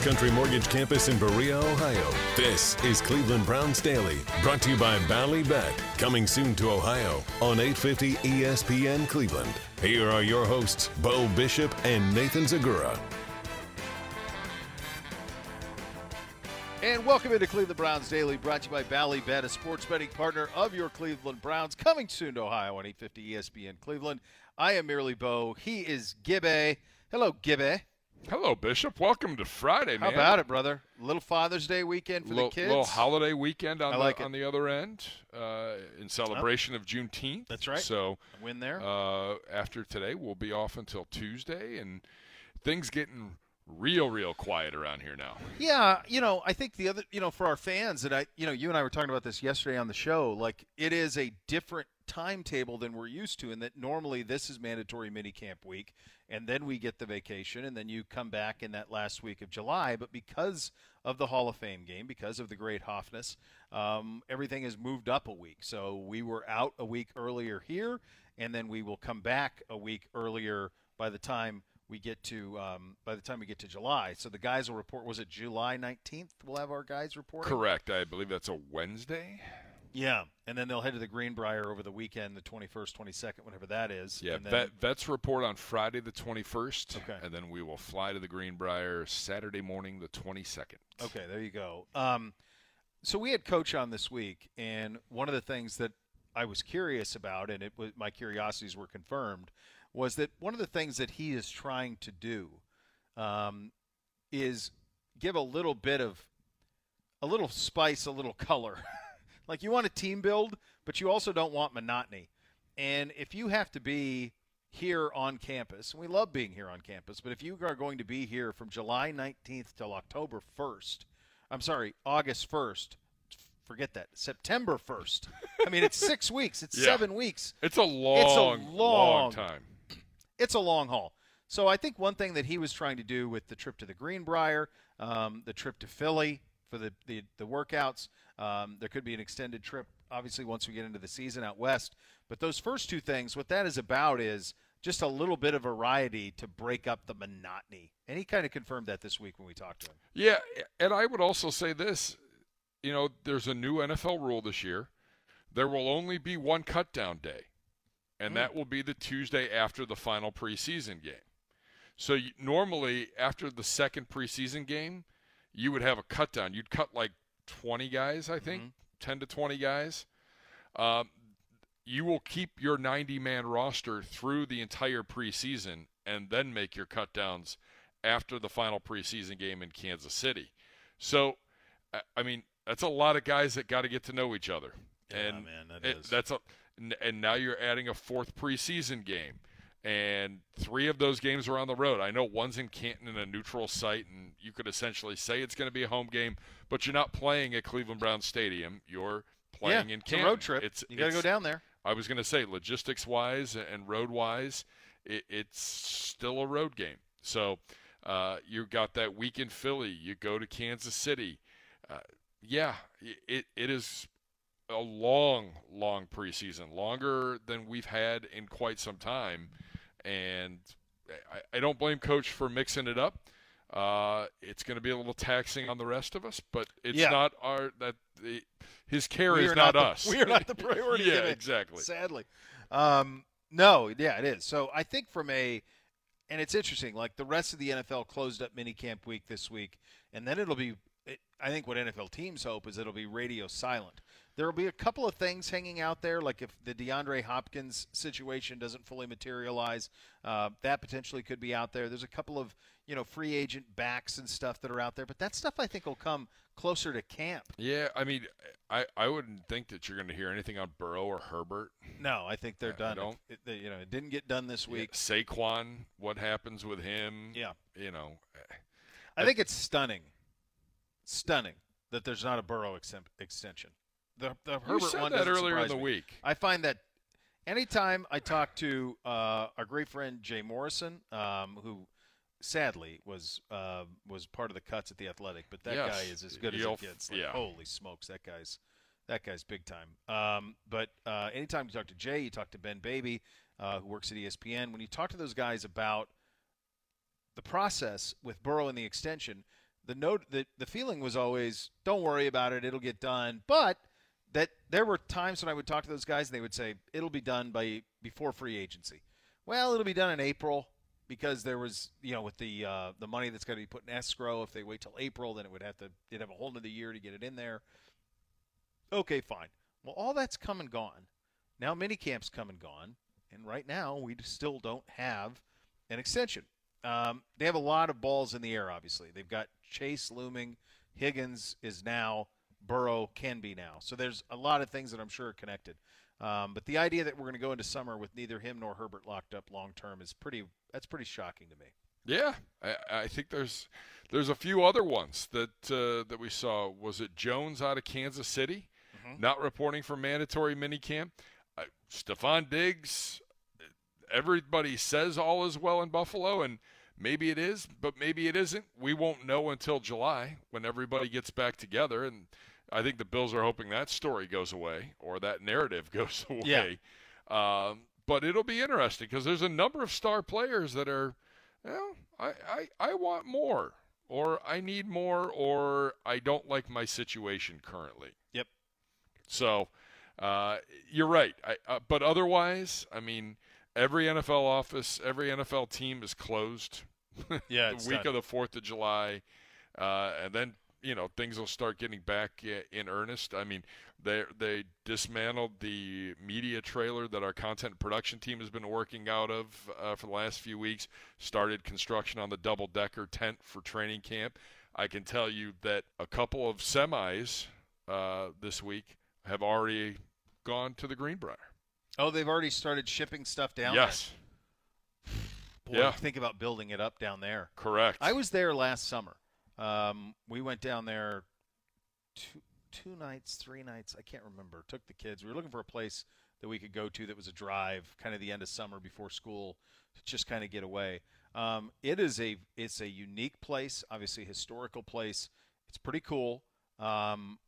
Country Mortgage Campus in Berea, Ohio. This is Cleveland Browns Daily, brought to you by Bally Bet, coming soon to Ohio on 850 ESPN Cleveland. Here are your hosts, Bo Bishop and Nathan Zegura. And welcome into Cleveland Browns Daily, brought to you by Bally Bet, a sports betting partner of your Cleveland Browns, coming soon to Ohio on 850 ESPN Cleveland. I am merely Bo. He is Gibbe. Hello, Gibbe. Hello, Bishop. Welcome to Friday, man. How about it, brother? little Father's Day weekend for little, the kids. Little holiday weekend on, I the, on the other end uh, in celebration of Juneteenth. That's right. So Win there. uh, after today, we'll be off until Tuesday, and things getting real, real quiet around here now. Yeah, you know, I think the other, you know, for our fans, and I, you know, you and I were talking about this yesterday on the show. Like, it is a different timetable than we're used to, and that normally this is mandatory minicamp week, and then we get the vacation, and then you come back in that last week of July. But because of the Hall of Fame game, because of the great Hoffness, um, everything has moved up a week. So we were out a week earlier here, and then we will come back a week earlier by the time we get to um, by the time we get to July. So the guys will report. Was it July nineteenth? We'll have our guys report. Correct. I believe that's a Wednesday. Yeah, and then they'll head to the Greenbrier over the weekend, the twenty first, twenty second, whatever that is. Yeah, then, vet, vets report on Friday the 21st, Okay. and then we will fly to the Greenbrier Saturday morning the 22nd. Okay, there you go. Um, so we had Coach on this week, and one of the things that I was curious about, and it was my curiosities were confirmed, was that one of the things that he is trying to do um, is give a little bit of a little spice, a little color. like you want a team build, but you also don't want monotony. And if you have to be here on campus, and we love being here on campus, but if you are going to be here from July 19th till October 1st, I'm sorry, August 1st, forget that, September 1st. I mean, it's six weeks, it's Yeah. seven weeks. It's a long, it's long- long time. It's a long haul. So I think one thing that he was trying to do with the trip to the Greenbrier, um, the trip to Philly for the the, the workouts, um, there could be an extended trip. Obviously, once we get into the season out west, but those first two things, what that is about is just a little bit of variety to break up the monotony. And he kind of confirmed that this week when we talked to him. Yeah, and I would also say this. You know, there's a new NFL rule this year. There will only be one cut down day, and that will be the Tuesday after the final preseason game. So normally, after the second preseason game, you would have a cut down. You'd cut like 20 guys, I think, 10 to 20 guys. Um, you will keep your 90 man roster through the entire preseason and then make your cut downs after the final preseason game in Kansas City. So, I- mean, that's a lot of guys that got to get to know each other. Yeah, and man, that it- that's a and now you're adding a fourth preseason game. And three of those games are on the road. I know one's in Canton in a neutral site, and you could essentially say it's going to be a home game, but you're not playing at Cleveland Browns Stadium. You're playing yeah, in it's a road trip. It's, you got to go down there. I was going to say, logistics wise and road wise, it, it's still a road game. So uh, you got that week in Philly. You go to Kansas City. Uh, yeah, it, it is a long, long preseason, longer than we've had in quite some time. And I, I don't blame Coach for mixing it up. Uh, it's going to be a little taxing on the rest of us, but it's Yeah. not our that the, his care We is are not, the- us. We are not the priority. yeah, exactly. Sadly, um, no, yeah, it is. So I think from a, and it's interesting. Like the rest of the NFL closed up minicamp week this week, and then it'll be. It, I think what NFL teams hope is it'll be radio silent. There will be a couple of things hanging out there, like if the DeAndre Hopkins situation doesn't fully materialize, uh, that potentially could be out there. There's a couple of you know free agent backs and stuff that are out there, but that stuff I think will come closer to camp. Yeah, I mean, I, I wouldn't think that you're going to hear anything on Burrow or Herbert. No, I think they're I done. don't- It, they- you know, it didn't get done this week. Yeah, Saquon, what happens with him? Yeah. You know, I think it's stunning, stunning that there's not a Burrow exemp- extension. The, the you Herbert said one that earlier in the me. week. I find that anytime I talk to uh, our great friend Jay Morrison, um, who sadly was uh, was part of the cuts at the Athletic, but that Yes. guy is as good as He'll it gets. Like, yeah. Holy smokes, that guy's that guy's big time. Um, but uh, anytime you talk to Jay, you talk to Ben Baby, uh, who works at ESPN. When you talk to those guys about the process with Burrow and the extension, the note the, the feeling was always don't worry about it, it'll get done. But that there were times when I would talk to those guys and they would say it'll be done by before free agency. Well, it'll be done in April because there was you know with the uh, the money that's got to be put in escrow. If they wait till April, then it would have to they'd have a whole another year to get it in there. Okay, fine. Well, all that's come and gone. Now minicamp's come and gone, and right now we still don't have an extension. Um, they have a lot of balls in the air. Obviously, they've got Chase looming. Higgins is now. Burrow can be now. So there's a lot of things that I'm sure are connected. Um, but the idea that we're going to go into summer with neither him nor Herbert locked up long term is pretty. That's pretty shocking to me. Yeah, I, I think there's there's a few other ones that uh, that we saw. Was it Jones out of Kansas City, mm-hmm. not reporting for mandatory minicamp? Uh, Stefon Diggs. Everybody says all is well in Buffalo, and maybe it is, but maybe it isn't. We won't know until July when everybody gets back together, and I think the Bills are hoping that story goes away or that narrative goes away. Yeah. Um, but it'll be interesting because there's a number of star players that are, well, I, I, I want more, or I need more, or I don't like my situation currently. Yep. So uh, you're right. I, uh, but otherwise, I mean, every NFL office, every NFL team is closed. Yeah, the week done. of the Fourth of July, uh, and then you know things will start getting back in earnest. I mean, they they dismantled the media trailer that our content production team has been working out of uh, for the last few weeks. Started construction on the double decker tent for training camp. I can tell you that a couple of semis uh, this week have already gone to the Greenbrier. Oh, they've already started shipping stuff down. Yes. Boy, Yeah. think about building it up down there. Correct. I was there last summer. Um, we went down there two, two nights, three nights. I can't remember. Took the kids. We were looking for a place that we could go to that was a drive, kind of the end of summer before school, to just kind of get away. Um, it is a it's a unique place, obviously a historical place. It's pretty cool. Um,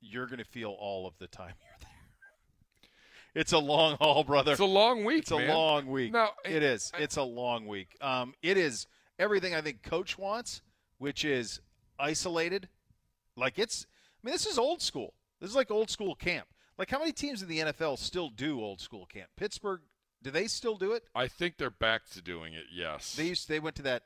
you're going to feel all of the time you're there. It's a long haul, brother. it's a long week. It's a man. long week. No, it is. I- It's a long week. Um, it is everything I think coach wants, which is isolated. Like it's. I mean, this is old school. This is like old school camp. Like how many teams in the NFL still do old school camp? Pittsburgh. Do they still do it? I think they're back to doing it. Yes. They used. They went to that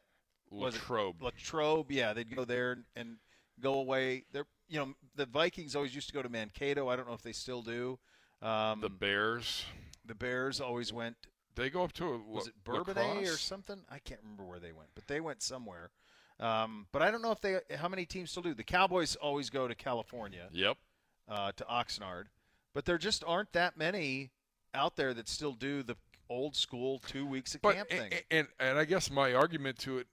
Latrobe. Latrobe. Yeah, they'd go there and go away. They're you know the Vikings always used to go to Mankato. I don't know if they still do. Um, the Bears. the Bears always went They go up to a was it Bourbonnais or something? I can't remember where they went, but they went somewhere. Um, but I don't know if they how many teams still do. The Cowboys always go to California Yep. uh, to Oxnard, but there just aren't that many out there that still do the old school two weeks of But camp and, thing. and and I guess my argument to it,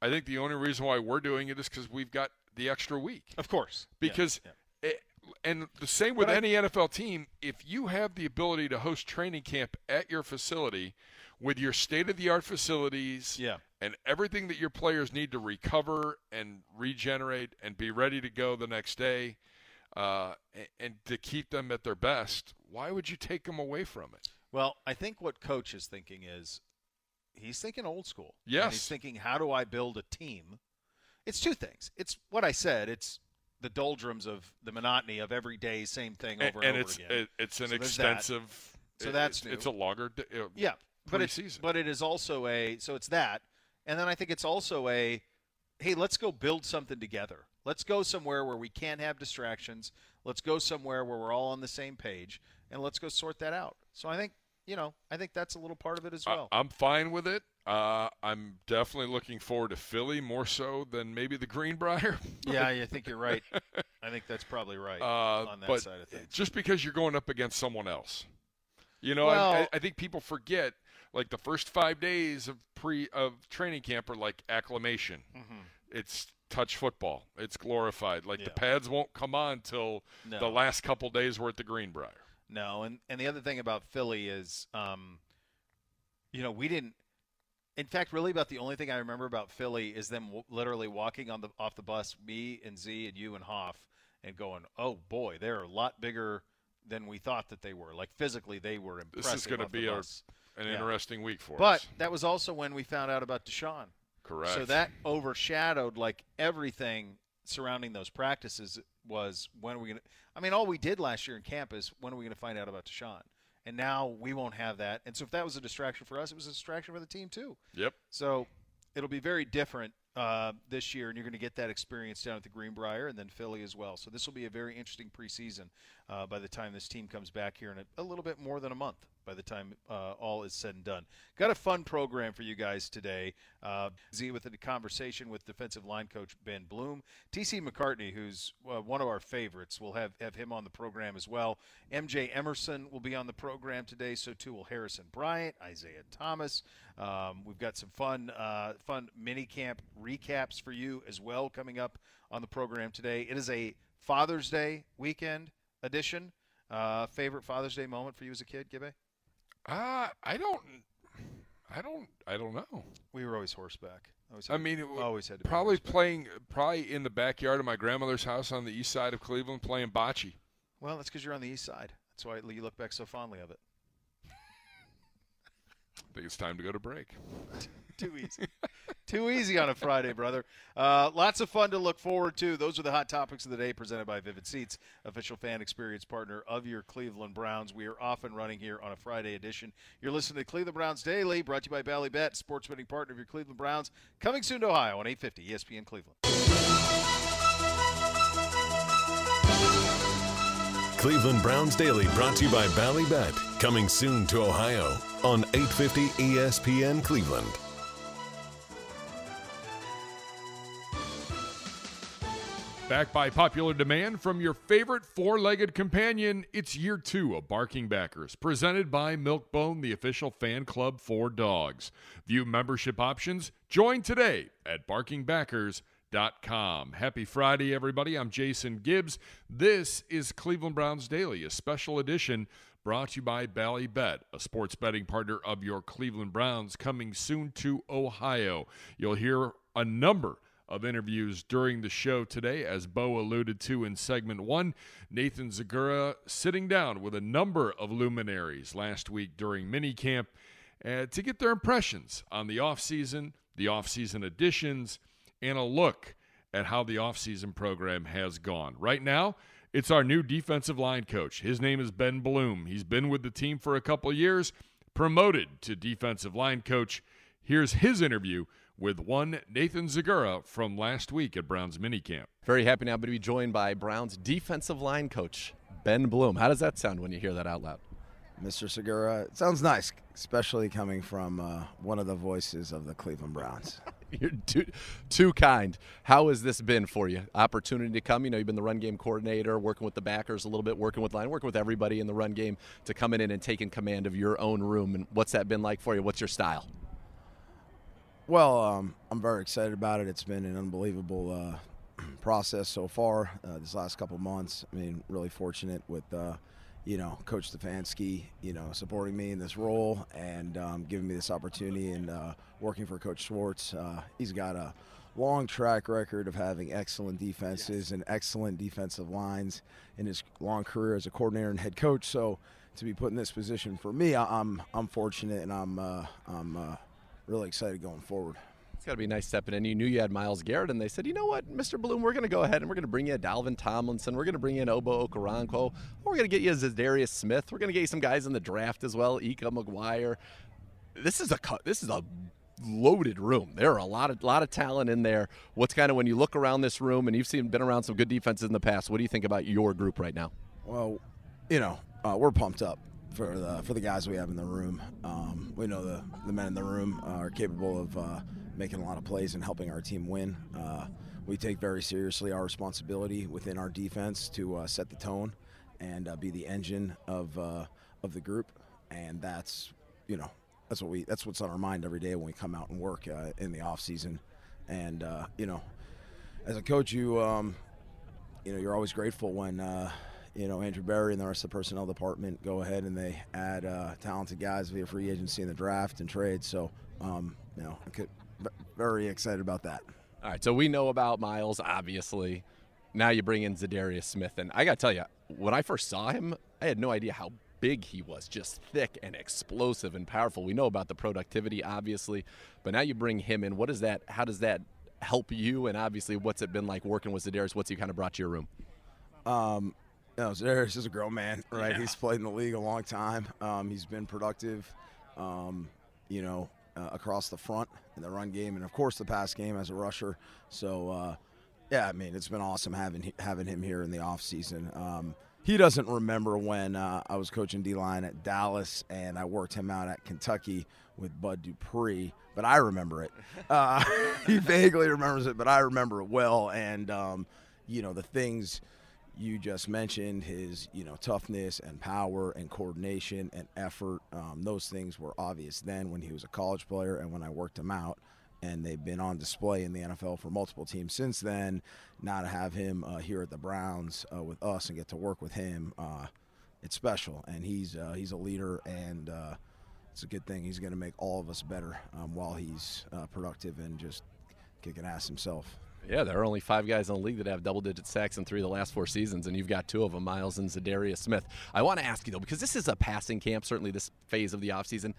I think the only reason why we're doing it is because we've got the extra week. of course, Because, yeah. it- and the same with I- any NFL team, if you have the ability to host training camp at your facility with your state of the art facilities Yeah. And everything that your players need to recover and regenerate and be ready to go the next day, uh, and, and to keep them at their best, why would you take them away from it? Well, I think what coach is thinking is he's thinking old school. And Yes. he's thinking how do I build a team? It's two things. It's what I said. It's the doldrums of the monotony of every day, same thing over and, and, and over it's again. it, it's an So there's that. extensive. So that's it's, new. it's a longer. uh, Yeah, but it's but it is also a so it's that, and then I think it's also a, hey, let's go build something together. Let's go somewhere where we can't have distractions. Let's go somewhere where we're all on the same page, and let's go sort that out. So I think you know I think that's a little part of it as well. I, am fine with it. Uh, I'm definitely looking forward to Philly more so than maybe the Greenbrier. yeah, I think you're right. I think that's probably right uh, on that side of things. just because you're going up against someone else, you know, Well- I, I think people forget like the first five days of pre of training camp are like acclimation. Mhm. It's touch football. It's glorified. Like the pads won't come on till No. the last couple days we're at the Greenbrier. No, and and the other thing about Philly is, um, you know, we didn't. In fact, really, about the only thing I remember about Philly is them w- literally walking on the off the bus, me and Z and you and Hoff, and going, "Oh boy, they're a lot bigger than we thought that they were. Like physically, they were impressive. This is going to be bus. An Yeah. interesting week for But us. But that was also when we found out about Deshaun. Correct. So that overshadowed like everything surrounding those practices was when are we going to I mean all we did last year in camp is when are we going to find out about Deshaun? And now we won't have that. And so if that was a distraction for us, it was a distraction for the team too. Yep. So it'll be very different uh, this year, and you're going to get that experience down at the Greenbrier and then Philly as well. So this will be a very interesting preseason uh, by the time this team comes back here in a, a little bit more than a month by the time uh, all is said and done. Got a fun program for you guys today. Uh, Z with a conversation with defensive line coach Ben Bloom. TC McCartney, who's uh, one of our favorites, we'll have, have him on the program as well. MJ Emerson will be on the program today. So too will Harrison Bryant, Isaiah Thomas. Um, we've got some fun, uh, fun mini camp recaps for you as well coming up on the program today. It is a Father's Day weekend edition. Uh, favorite Father's Day moment for you as a kid, Gibbe? Uh, I don't. I don't. I don't know. We were always horseback. Always I mean, it w- always had to probably playing, probably in the backyard of my grandmother's house on the east side of Cleveland, playing bocce. Well, that's because you're on the east side. That's why you look back so fondly of it. I think it's time to go to break. Too easy. Too easy on a Friday, brother. Uh, lots of fun to look forward to. Those are the hot topics of the day presented by Vivid Seats, official fan experience partner of your Cleveland Browns. We are off and running here on a Friday edition. You're listening to Cleveland Browns Daily, brought to you by Bally Bet, sports betting partner of your Cleveland Browns. Coming soon to Ohio on 850 ESPN Cleveland. Cleveland Browns Daily brought to you by Ballybet. Coming soon to Ohio on 850 ESPN Cleveland. Back by popular demand from your favorite four legged companion, it's year two of Barking Backers, presented by Milkbone, the official fan club for dogs. View membership options. Join today at barkingbackers.com. Happy Friday, everybody. I'm Jason Gibbs. This is Cleveland Browns Daily, a special edition brought to you by Bally Bet, a sports betting partner of your Cleveland Browns, coming soon to Ohio. You'll hear a number of interviews during the show today. As Bo alluded to in segment one, Nathan Zegura sitting down with a number of luminaries last week during minicamp uh, to get their impressions on the offseason, the offseason additions, and a look at how the offseason program has gone. Right now, it's our new defensive line coach. His name is Ben Bloom. He's been with the team for a couple years, promoted to defensive line coach. Here's his interview with one Nathan Zegura from last week at Browns minicamp. Very happy now to be joined by Browns defensive line coach Ben Bloom. How does that sound when you hear that out loud? Mr. Zegura. It sounds nice, especially coming from uh, one of the voices of the Cleveland Browns. You're too, too kind. How has this been for you? Opportunity to come. You know, you've been the run game coordinator, working with the backers a little bit, working with line, working with everybody in the run game to come in and taking command of your own room. And what's that been like for you? What's your style? Well, um, I'm very excited about it. It's been an unbelievable uh, process so far uh, this last couple months. I mean, really fortunate with, uh, you know, Coach Stefanski, you know, supporting me in this role and um, giving me this opportunity and uh, working for Coach Schwartz. Uh, he's got a long track record of having excellent defenses and excellent defensive lines in his long career as a coordinator and head coach. So to be put in this position for me, I- I'm I'm fortunate and I'm uh, I'm uh, really excited going forward. It's got to be nice stepping in. You knew you had Myles Garrett, and they said, you know what, Mr. Bloom, we're going to go ahead and we're going to bring you Dalvin Tomlinson. We're going to bring in Ogbo Okoronkwo. We're going to get you Za'Darius Smith. We're going to get you some guys in the draft as well, Ika McGuire. This is a cu- this is a loaded room. There are a lot of lot of talent in there. What's kind of when you look around this room, and you've seen been around some good defenses in the past. What do you think about your group right now? Well, you know, uh, we're pumped up for the for the guys we have in the room. Um, we know the the men in the room are capable of uh, making a lot of plays and helping our team win. Uh, we take very seriously our responsibility within our defense to uh, set the tone and uh, be the engine of uh, of the group, and that's you know that's what we that's what's on our mind every day when we come out and work uh, in the off season, and you know, as a coach, you um, you know, you're always grateful when, you know, Andrew Berry and the rest of the personnel department go ahead and they add uh, talented guys via free agency in the draft and trade. So, um, you know, could, very excited about that. All right, so we know about Myles, obviously. Now you bring in Za'Darius Smith, and I got to tell you, when I first saw him, I had no idea how big he was, just thick and explosive and powerful. We know about the productivity, obviously, but now you bring him in. What is that? How does that help you? And obviously, what's it been like working with Za'Darius? What's he kind of brought to your room? Um, no, Za'Darius is a grown man, right? Yeah. He's played in the league a long time. Um, he's been productive, um, you know, uh, across the front in the run game, and of course the pass game as a rusher. So, uh, yeah, I mean, it's been awesome having having him here in the off season. Um, he doesn't remember when uh, I was coaching D line at Dallas and I worked him out at Kentucky with Bud Dupree, but I remember it. Uh, he vaguely remembers it, but I remember it well. And, um, you know, the things you just mentioned his you know toughness and power and coordination and effort um, those things were obvious then when he was a college player and when i worked him out and they've been on display in the NFL for multiple teams since then. Now to have him uh, here at the Browns uh, with us and get to work with him, uh, it's special. And he's uh, he's a leader, and uh, it's a good thing. He's going to make all of us better um, while he's uh, productive and just kicking ass himself. Yeah, there are only five guys in the league that have double-digit sacks in three of the last four seasons, and you've got two of them, Myles and Za'Darius Smith. I want to ask you though, because this is a passing camp, certainly this phase of the offseason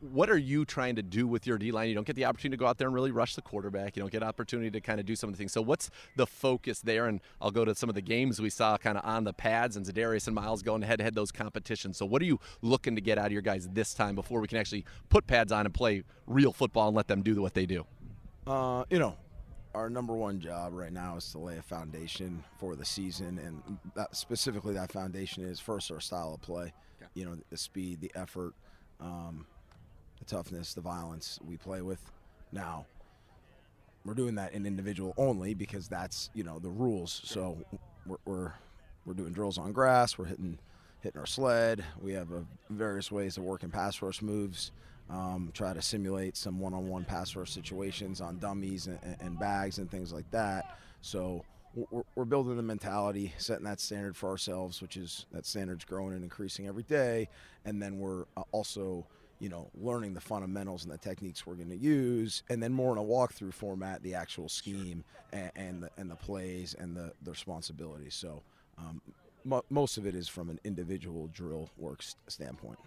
what are you trying to do with your D line? You don't get the opportunity to go out there and really rush the quarterback. You don't get opportunity to kind of do some of the things. So what's the focus there? And I'll go to some of the games we saw kind of on the pads and Za'Darius and Myles going head to head those competitions. So what are you looking to get out of your guys this time before we can actually put pads on and play real football and let them do what they do? Uh, you know, our number one job right now is to lay a foundation for the season, and that, specifically that foundation is first our style of play. Okay. You know, the speed, the effort. Um, the toughness, the violence we play with. Now, we're doing that in individual only because that's you know the rules. So we're we're, we're doing drills on grass. We're hitting hitting our sled. We have uh, various ways of working pass rush moves. Um, try to simulate some one-on-one pass rush situations on dummies and, and bags and things like that. So we're, we're, building the mentality, setting that standard for ourselves, which is that standard's growing and increasing every day. And then we're uh, also you know, learning the fundamentals and the techniques we're going to use, and then more in a walkthrough format, the actual scheme and, and the and the plays and the, the responsibilities. So um, mo- most of it is from an individual drill works standpoint.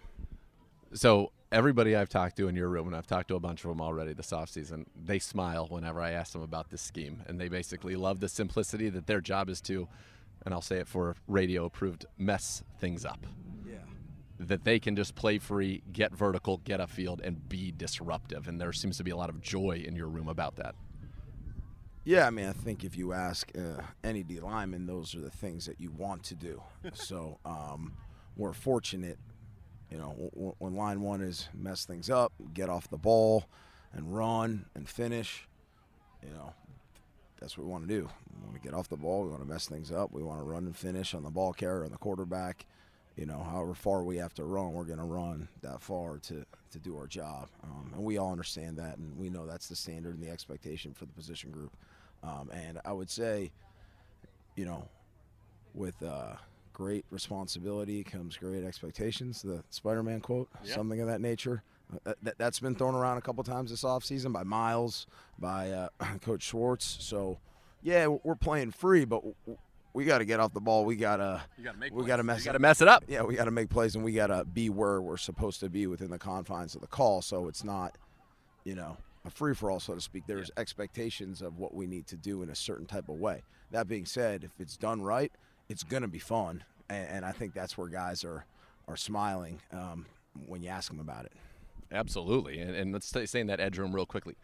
So everybody I've talked to in your room, and I've talked to a bunch of them already this offseason, they smile whenever I ask them about this scheme, and they basically love the simplicity that their job is to, and I'll say it for radio approved, mess things up Yeah. that they can just play free, get vertical, get upfield, and be disruptive. And there seems to be a lot of joy in your room about that. Yeah, I mean, I think if you ask uh, any D lineman, those are the things that you want to do. so um, we're fortunate, you know, when line one is mess things up, get off the ball, and run and finish. You know, that's what we want to do. We want to get off the ball. We want to mess things up. We want to run and finish on the ball carrier and the quarterback you know, however far we have to run, we're going to run that far to, to do our job. Um, and we all understand that, and we know that's the standard and the expectation for the position group. Um, and I would say, you know, with uh, great responsibility comes great expectations, the Spider Man quote, something of that nature. Uh, that, that's been thrown around a couple times this offseason by Myles, by uh, Coach Schwartz. So, yeah, we're playing free, but we got to get off the ball. We gotta, we got to mess. Got to mess it up. Yeah, we got to make plays, and we got to be where we're supposed to be within the confines of the call. So it's not, you know, a free for all, so to speak. There's yeah. expectations of what we need to do in a certain type of way. That being said, if it's done right, it's gonna be fun, and, and I think that's where guys are are smiling um, when you ask them about it. Absolutely, and, and let's stay in that edge room real quickly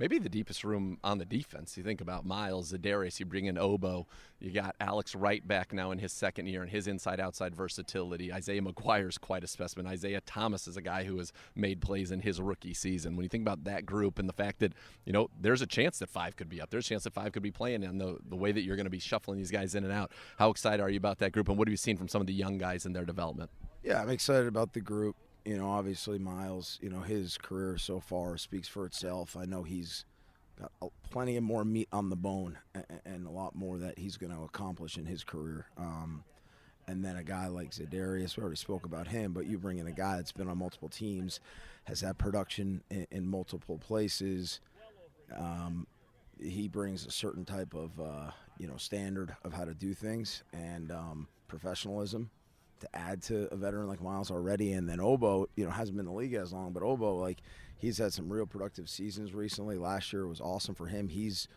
maybe the deepest room on the defense. You think about Myles, Za'Darius, you bring in Ogbo, you got Alex Wright back now in his second year and his inside-outside versatility. Isaiah McGuire's quite a specimen. Isaiah Thomas is a guy who has made plays in his rookie season. When you think about that group and the fact that, you know, there's a chance that five could be up. There's a chance that five could be playing and the, the way that you're going to be shuffling these guys in and out. How excited are you about that group and what have you seen from some of the young guys in their development? Yeah, I'm excited about the group you know, obviously Myles, you know, his career so far speaks for itself. I know he's got plenty of more meat on the bone and, a lot more that he's going to accomplish in his career. Um, and then a guy like Za'Darius, we already spoke about him, but you bring in a guy that's been on multiple teams, has had production in, in multiple places. Um, he brings a certain type of uh, you know standard of how to do things and um, professionalism to add to a veteran like Myles already. And then Ogbo, you know, hasn't been in the league as long, but Ogbo, like, he's had some real productive seasons recently. Last year was awesome for him. He's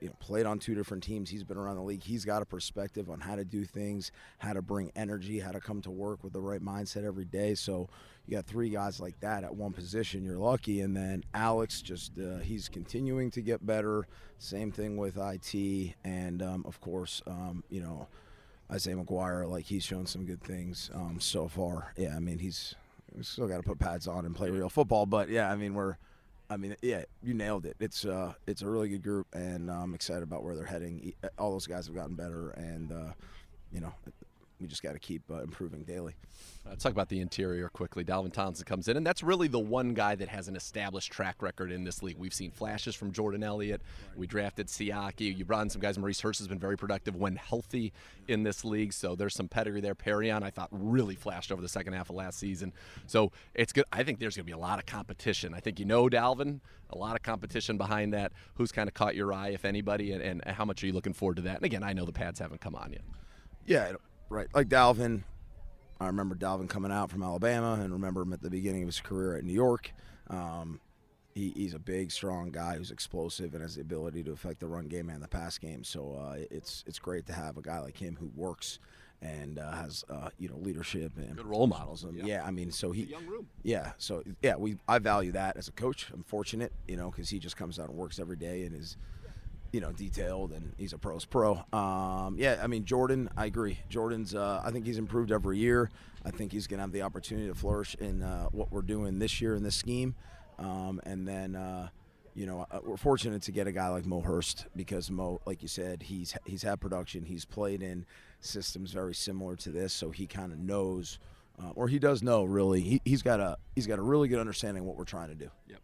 you know, played on two different teams. He's been around the league. He's got a perspective on how to do things, how to bring energy, how to come to work with the right mindset every day. So you got three guys like that at one position. You're lucky. And then Alex, just uh, he's continuing to get better. Same thing with IT, and um, of course, um, you know, Isaiah McGuire. Like he's shown some good things um, so far. Yeah, I mean he's still got to put pads on and play real football. But yeah, I mean we're I mean, yeah, you nailed it. It's uh, it's a really good group, and I'm excited about where they're heading. All those guys have gotten better, and uh, you know, we just got to keep uh, improving daily. Let's talk about the interior quickly. Dalvin Tomlinson comes in, and that's really the one guy that has an established track record in this league. We've seen flashes from Jordan Elliott. We drafted Siaki. You brought in some guys. Maurice Hurst has been very productive when healthy in this league, so there's some pedigree there. Perrion, I thought, really flashed over the second half of last season. So it's good. I think there's going to be a lot of competition. I think you know Dalvin, a lot of competition behind that. Who's kind of caught your eye, if anybody, and, and how much are you looking forward to that? And again, I know the pads haven't come on yet. Yeah, right. Like Dalvin, I remember Dalvin coming out from Alabama and remember him at the beginning of his career at New York. Um, he, he's a big, strong guy who's explosive and has the ability to affect the run game and the pass game. So uh, it's it's great to have a guy like him who works and uh, has uh, you know leadership and good role models. And, yeah. yeah. I mean, so he yeah, so yeah, we I value that as a coach. I'm fortunate, you know, because he just comes out and works every day and is you know, detailed, and he's a pro's pro. Um, yeah, I mean, Jordan, I agree. Jordan's, uh, I think he's improved every year. I think he's going to have the opportunity to flourish in uh, what we're doing this year in this scheme. Um, and then, uh, you know, uh, we're fortunate to get a guy like Mo Hurst because Mo, like you said, he's he's had production. He's played in systems very similar to this, so he kind of knows, uh, or he does know really. He, he's got a he's got a really good understanding of what we're trying to do. Yep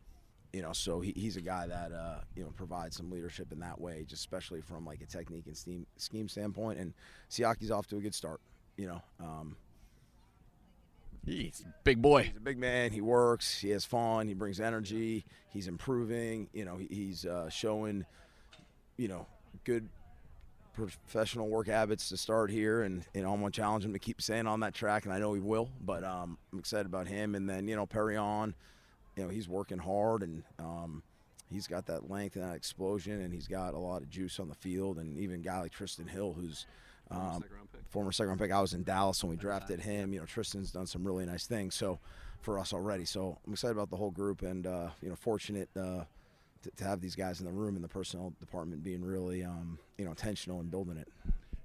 you know, so he, he's a guy that uh, you know provides some leadership in that way, just especially from like a technique and steam, scheme standpoint. And Siaki's off to a good start. You know, um, he's a big boy. He's a big man. He works. He has fun. He brings energy. He's improving. You know, he, he's uh, showing, you know, good professional work habits to start here, and you know I'm gonna challenge him to keep staying on that track, and I know he will. But um, I'm excited about him, and then you know Perrion you know he's working hard and um, he's got that length and that explosion, and he's got a lot of juice on the field. And even a guy like Trysten Hill, who's um, former second round pick. I was in Dallas when we drafted him. You know, Trysten's done some really nice things. So for us already. So I'm excited about the whole group, and uh, you know, fortunate uh, to, to, have these guys in the room and the personnel department being really um, you know intentional in building it.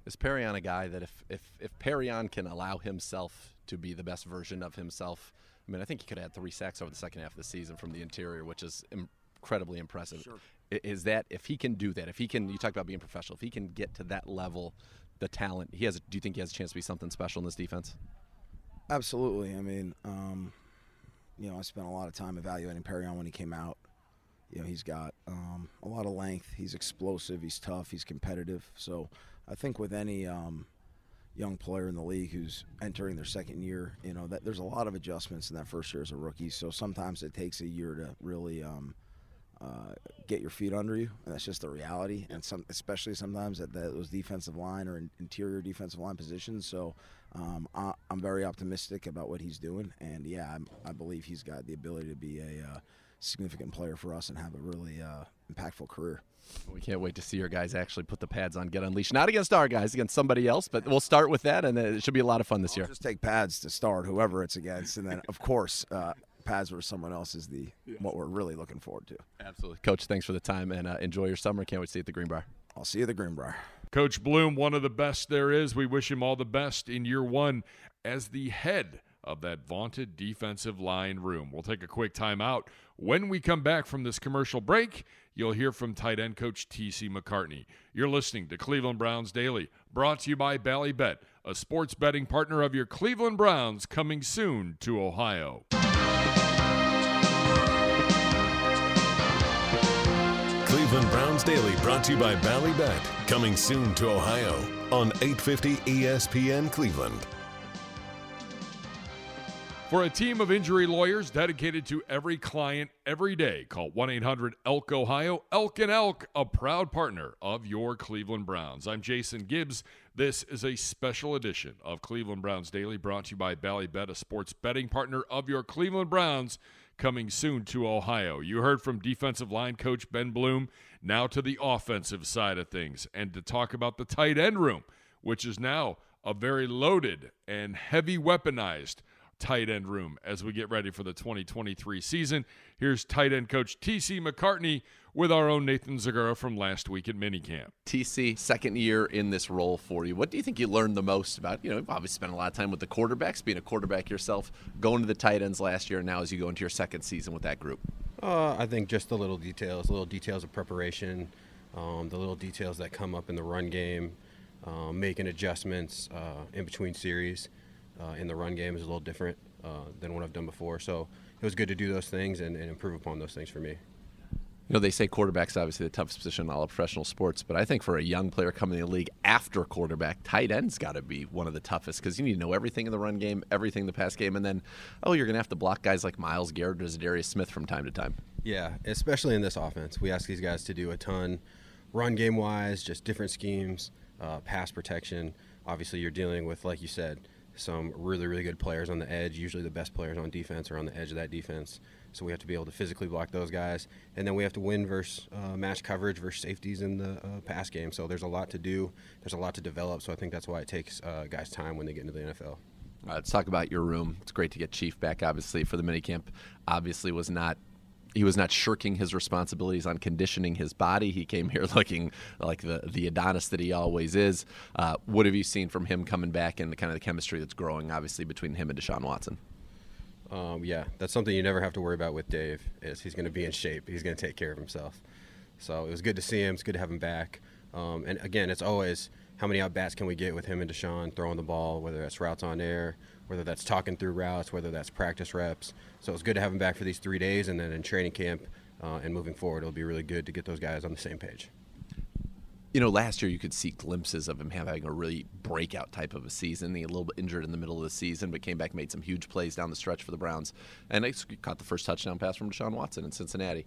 Is Perrion a guy that if if if Perrion can allow himself to be the best version of himself? I mean, I think he could have had three sacks over the second half of the season from the interior, which is incredibly impressive. Sure. Is that if he can do that? If he can, you talk about being professional. If he can get to that level, the talent he has. Do you think he has a chance to be something special in this defense? Absolutely. I mean, um, you know, I spent a lot of time evaluating Perrion when he came out. You know, he's got um, a lot of length. He's explosive. He's tough. He's competitive. So I think with any um, young player in the league who's entering their second year, you know, that there's a lot of adjustments in that first year as a rookie. So sometimes it takes a year to really um, uh, get your feet under you, and that's just the reality. And some, especially sometimes at those defensive line or interior defensive line positions. So um, I, am very optimistic about what he's doing, and yeah, I'm, i believe he's got the ability to be a uh, significant player for us and have a really uh, impactful career. We can't wait to see your guys actually put the pads on, get unleashed. Not against our guys, against somebody else, but we'll start with that, and it should be a lot of fun this I'll year. Just take pads to start, whoever it's against, and then of course. Uh, pads where someone else is the yes. what we're really looking forward to. Absolutely, Coach. Thanks for the time and uh, enjoy your summer. Can't wait to see you at the Greenbrier. I'll see you at the Greenbrier. Coach Bloom, one of the best there is. We wish him all the best in year one as the head of that vaunted defensive line room. We'll take a quick timeout. When we come back from this commercial break, you'll hear from tight end coach TC McCartney. You're listening to Cleveland Browns Daily, brought to you by Ballybet, a sports betting partner of your Cleveland Browns, coming soon to Ohio. Cleveland Browns Daily brought to you by Ballybet, coming soon to Ohio on 850 ESPN Cleveland. For a team of injury lawyers dedicated to every client every day, call 1 800 ELK Ohio. Elk and Elk, a proud partner of your Cleveland Browns. I'm Jason Gibbs. This is a special edition of Cleveland Browns Daily brought to you by Ballybet, a sports betting partner of your Cleveland Browns, coming soon to Ohio. You heard from defensive line coach Ben Bloom. Now to the offensive side of things and to talk about the tight end room, which is now a very loaded and heavy weaponized tight end room as we get ready for the 2023 season. Here's tight end coach TC McCartney with our own Nathan Zegura from last week at minicamp. TC, second year in this role for you. What do you think you learned the most about? You know, you've obviously spent a lot of time with the quarterbacks, being a quarterback yourself, going to the tight ends last year, and now as you go into your second season with that group. Uh, I think just the little details, little details of preparation, um, the little details that come up in the run game, um, making adjustments uh, in between series uh, in the run game is a little different uh, than what I've done before. So it was good to do those things and, and improve upon those things for me. You know, they say quarterback's obviously the toughest position in all of professional sports, but I think for a young player coming in the league after quarterback, tight end's got to be one of the toughest because you need to know everything in the run game, everything in the pass game, and then, oh, you're going to have to block guys like Myles Garrett or Za'Darius Smith from time to time. Yeah, especially in this offense. We ask these guys to do a ton run game wise, just different schemes, uh, pass protection. Obviously, you're dealing with, like you said, some really, really good players on the edge. Usually, the best players on defense are on the edge of that defense. So we have to be able to physically block those guys, and then we have to win versus uh, match coverage versus safeties in the uh, pass game. So there's a lot to do. There's a lot to develop. So I think that's why it takes uh, guys time when they get into the NFL. let's talk about your room. It's great to get Chief back, obviously, for the minicamp. Obviously, was not he was not shirking his responsibilities on conditioning his body. He came here looking like the the Adonis that he always is. Uh, what have you seen from him coming back and the kind of the chemistry that's growing, obviously, between him and Deshaun Watson? Um, yeah, that's something you never have to worry about with Dave. Is he's going to be in shape. He's going to take care of himself. So it was good to see him. It's good to have him back. Um, and again, it's always how many at bats can we get with him and Deshaun throwing the ball, whether that's routes on air, whether that's talking through routes, whether that's practice reps. So it's good to have him back for these three days, and then in training camp uh, and moving forward, it'll be really good to get those guys on the same page. You know, last year you could see glimpses of him having a really breakout type of a season. He a little bit injured in the middle of the season, but came back, made some huge plays down the stretch for the Browns, and he caught the first touchdown pass from Deshaun Watson in Cincinnati.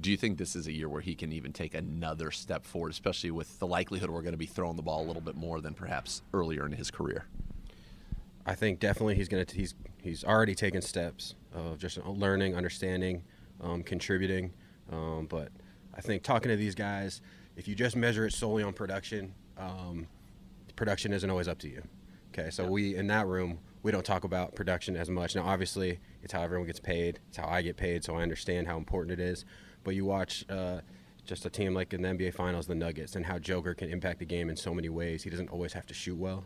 Do you think this is a year where he can even take another step forward, especially with the likelihood we're going to be throwing the ball a little bit more than perhaps earlier in his career? I think definitely he's to he's he's already taken steps of just learning, understanding, um, contributing. Um, but I think talking to these guys, if you just measure it solely on production, um, production isn't always up to you. Okay, so yeah. we in that room we don't talk about production as much. Now, obviously, it's how everyone gets paid. It's how I get paid, so I understand how important it is. But you watch. Uh, just a team like in the NBA Finals, the Nuggets, and how Joker can impact the game in so many ways. He doesn't always have to shoot well.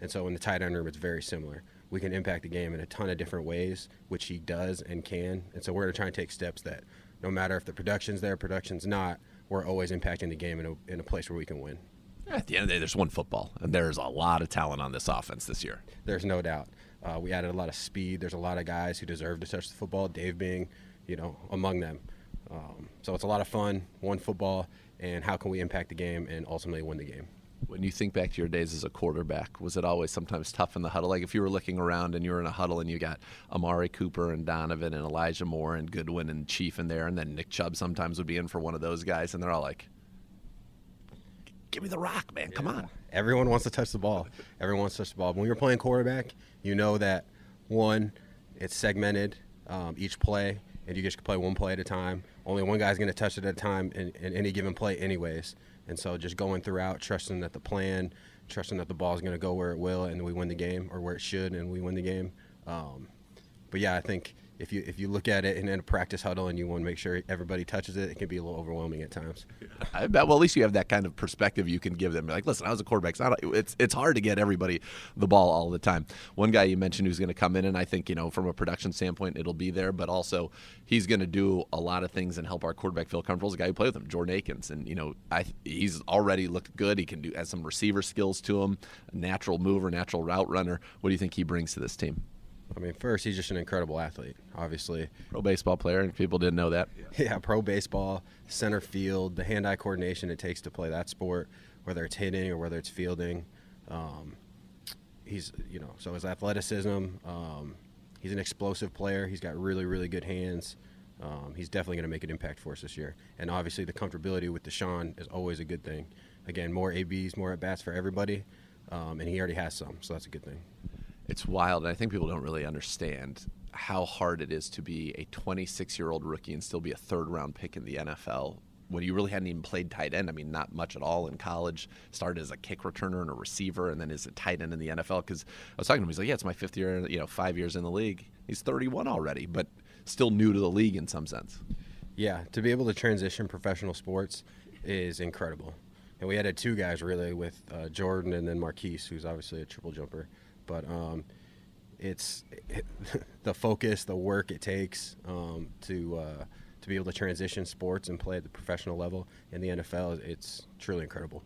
And so in the tight end room, it's very similar. We can impact the game in a ton of different ways, which he does and can. And so we're going to try and take steps that no matter if the production's there, production's not, we're always impacting the game in a, in a place where we can win. At the end of the day, there's one football, and there's a lot of talent on this offense this year. There's no doubt. Uh, we added a lot of speed. There's a lot of guys who deserve to touch the football. Dave being, you know, among them. Um, so it's a lot of fun. One football, and how can we impact the game and ultimately win the game? When you think back to your days as a quarterback, was it always sometimes tough in the huddle? Like if you were looking around and you were in a huddle and you got Amari Cooper and Donovan and Elijah Moore and Goodwin and Chief in there, and then Nick Chubb sometimes would be in for one of those guys, and they're all like, "Give me the rock, man! Come on!" Everyone wants to touch the ball. Everyone wants to touch the ball. When you're playing quarterback, you know that one, it's segmented um, each play, and you just play one play at a time. Only one guy's going to touch it at a time in, in any given play, anyways. And so just going throughout, trusting that the plan, trusting that the ball is going to go where it will, and we win the game, or where it should, and we win the game. Um, but yeah, I think if you if you look at it in, in a practice huddle and you want to make sure everybody touches it, it can be a little overwhelming at times. I bet. Well, at least you have that kind of perspective you can give them. Like, listen, I was a quarterback. Not, it's it's hard to get everybody the ball all the time. One guy you mentioned who's going to come in, and I think you know from a production standpoint it'll be there, but also he's going to do a lot of things and help our quarterback feel comfortable. Is a guy who played with him, Jordan Akins, and you know I he's already looked good. He can do has some receiver skills to him, natural mover, natural route runner. What do you think he brings to this team? I mean, first, he's just an incredible athlete, obviously. Pro baseball player, and people didn't know that. Yeah, pro baseball, center field, the hand eye coordination it takes to play that sport, whether it's hitting or whether it's fielding. Um, he's, you know, so his athleticism, um, he's an explosive player. He's got really, really good hands. Um, he's definitely going to make an impact for us this year. And obviously, the comfortability with Deshaun is always a good thing. Again, more ABs, more at bats for everybody, um, and he already has some, so that's a good thing. It's wild, and I think people don't really understand how hard it is to be a 26 year old rookie and still be a third round pick in the NFL when you really hadn't even played tight end. I mean, not much at all in college. Started as a kick returner and a receiver, and then as a tight end in the NFL. Because I was talking to him, he's like, "Yeah, it's my fifth year, you know, five years in the league." He's 31 already, but still new to the league in some sense. Yeah, to be able to transition professional sports is incredible. And we had two guys really with uh, Jordan and then Marquise, who's obviously a triple jumper. But um, it's it, the focus, the work it takes um, to uh, to be able to transition sports and play at the professional level in the NFL. It's truly incredible.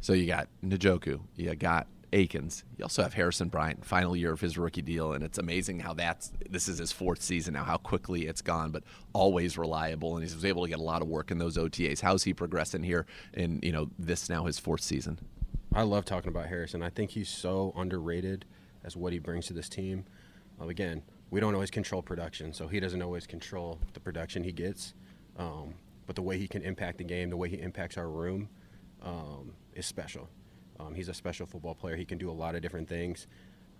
So you got Njoku, you got Akins. You also have Harrison Bryant, final year of his rookie deal, and it's amazing how that's this is his fourth season now, how quickly it's gone, but always reliable, and he was able to get a lot of work in those OTAs. How's he progressing here in you know this now his fourth season? I love talking about Harrison. I think he's so underrated as what he brings to this team. Uh, again, we don't always control production, so he doesn't always control the production he gets. Um, but the way he can impact the game, the way he impacts our room, um, is special. Um, he's a special football player. He can do a lot of different things,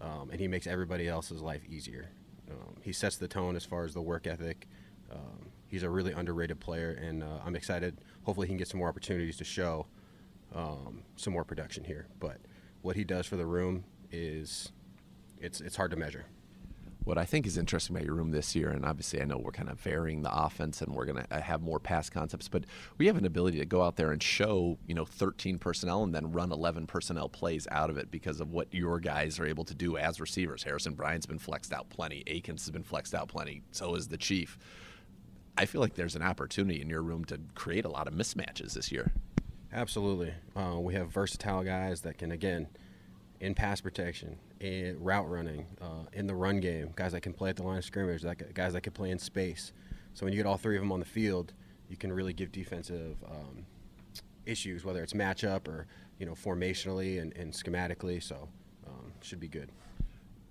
um, and he makes everybody else's life easier. Um, he sets the tone as far as the work ethic. Um, he's a really underrated player, and uh, I'm excited. Hopefully, he can get some more opportunities to show Um, some more production here. But what he does for the room is it's it's hard to measure. What I think is interesting about your room this year, and obviously I know we're kind of varying the offense and we're going to uh, have more pass concepts, but we have an ability to go out there and show, you know, 13 personnel and then run 11 personnel plays out of it because of what your guys are able to do as receivers. Harrison Bryant's been flexed out plenty. Akins has been flexed out plenty. So is the Chief. I feel like there's an opportunity in your room to create a lot of mismatches this year. Absolutely. Uh, we have versatile guys that can, again, in pass protection, in route running, uh, in the run game, guys that can play at the line of scrimmage, that, guys that can play in space. So when you get all three of them on the field, you can really give defensive um, issues, whether it's matchup or you know formationally and, and schematically. So um, should be good.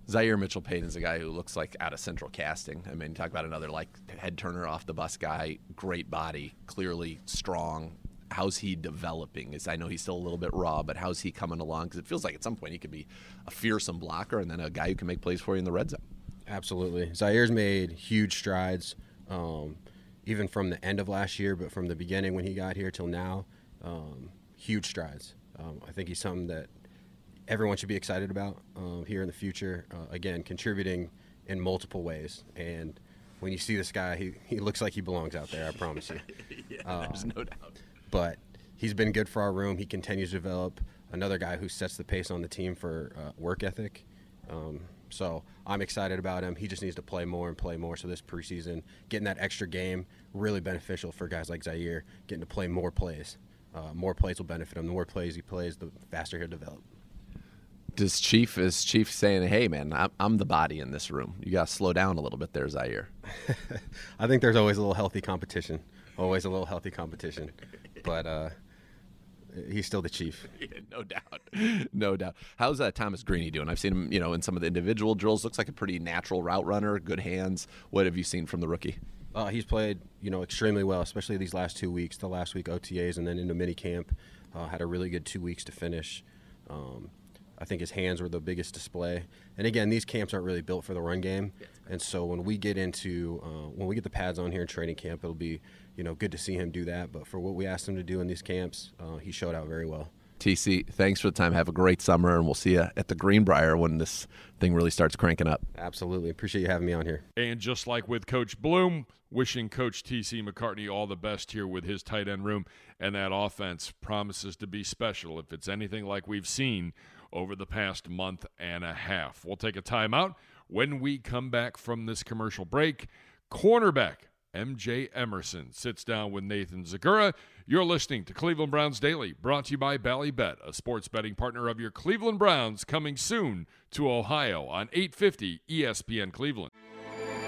Zaire Mitchell-Paden is a guy who looks like out of central casting. I mean, talk about another like head turner off the bus guy, great body, clearly strong, how's he developing? Is I know he's still a little bit raw, but how's he coming along? Because it feels like at some point he could be a fearsome blocker and then a guy who can make plays for you in the red zone. Absolutely, Zaire's made huge strides, um, even from the end of last year, but from the beginning when he got here till now, um, huge strides. Um, I think he's something that everyone should be excited about um, here in the future. Uh, again, contributing in multiple ways and when you see this guy, he, he looks like he belongs out there. I promise you. yeah, there's no doubt but he's been good for our room. He continues to develop. Another guy who sets the pace on the team for uh, work ethic. Um, so I'm excited about him. He just needs to play more and play more. So this preseason, getting that extra game, really beneficial for guys like Zaire, getting to play more plays. Uh, more plays will benefit him. The more plays he plays, the faster he'll develop. Does Chief is Chief saying, "Hey man, I'm, I'm the body in this room. You got to slow down a little bit there, Zaire." I think there's always a little healthy competition. Always a little healthy competition but uh, he's still the chief. Yeah, no doubt, no doubt. How's uh, Thomas Greaney doing? I've seen him, you know, in some of the individual drills. Looks like a pretty natural route runner, good hands. What have you seen from the rookie? Uh, he's played, you know, extremely well, especially these last two weeks. The last week OTAs and then into mini camp. Uh, had a really good two weeks to finish. Um, I think his hands were the biggest display. And again, these camps aren't really built for the run game, and so when we get into uh, when we get the pads on here in training camp, it'll be you know good to see him do that. But for what we asked him to do in these camps, uh, he showed out very well. TC, thanks for the time. Have a great summer, and we'll see you at the Greenbrier when this thing really starts cranking up. Absolutely. Appreciate you having me on here. And just like with Coach Bloom, wishing Coach TC McCartney all the best here with his tight end room. And that offense promises to be special if it's anything like we've seen over the past month and a half. We'll take a timeout. When we come back from this commercial break, cornerback MJ Emerson sits down with Nathan Zegura. You're listening to Cleveland Browns Daily, brought to you by Ballybet, a sports betting partner of your Cleveland Browns, coming soon to Ohio on 850 ESPN Cleveland.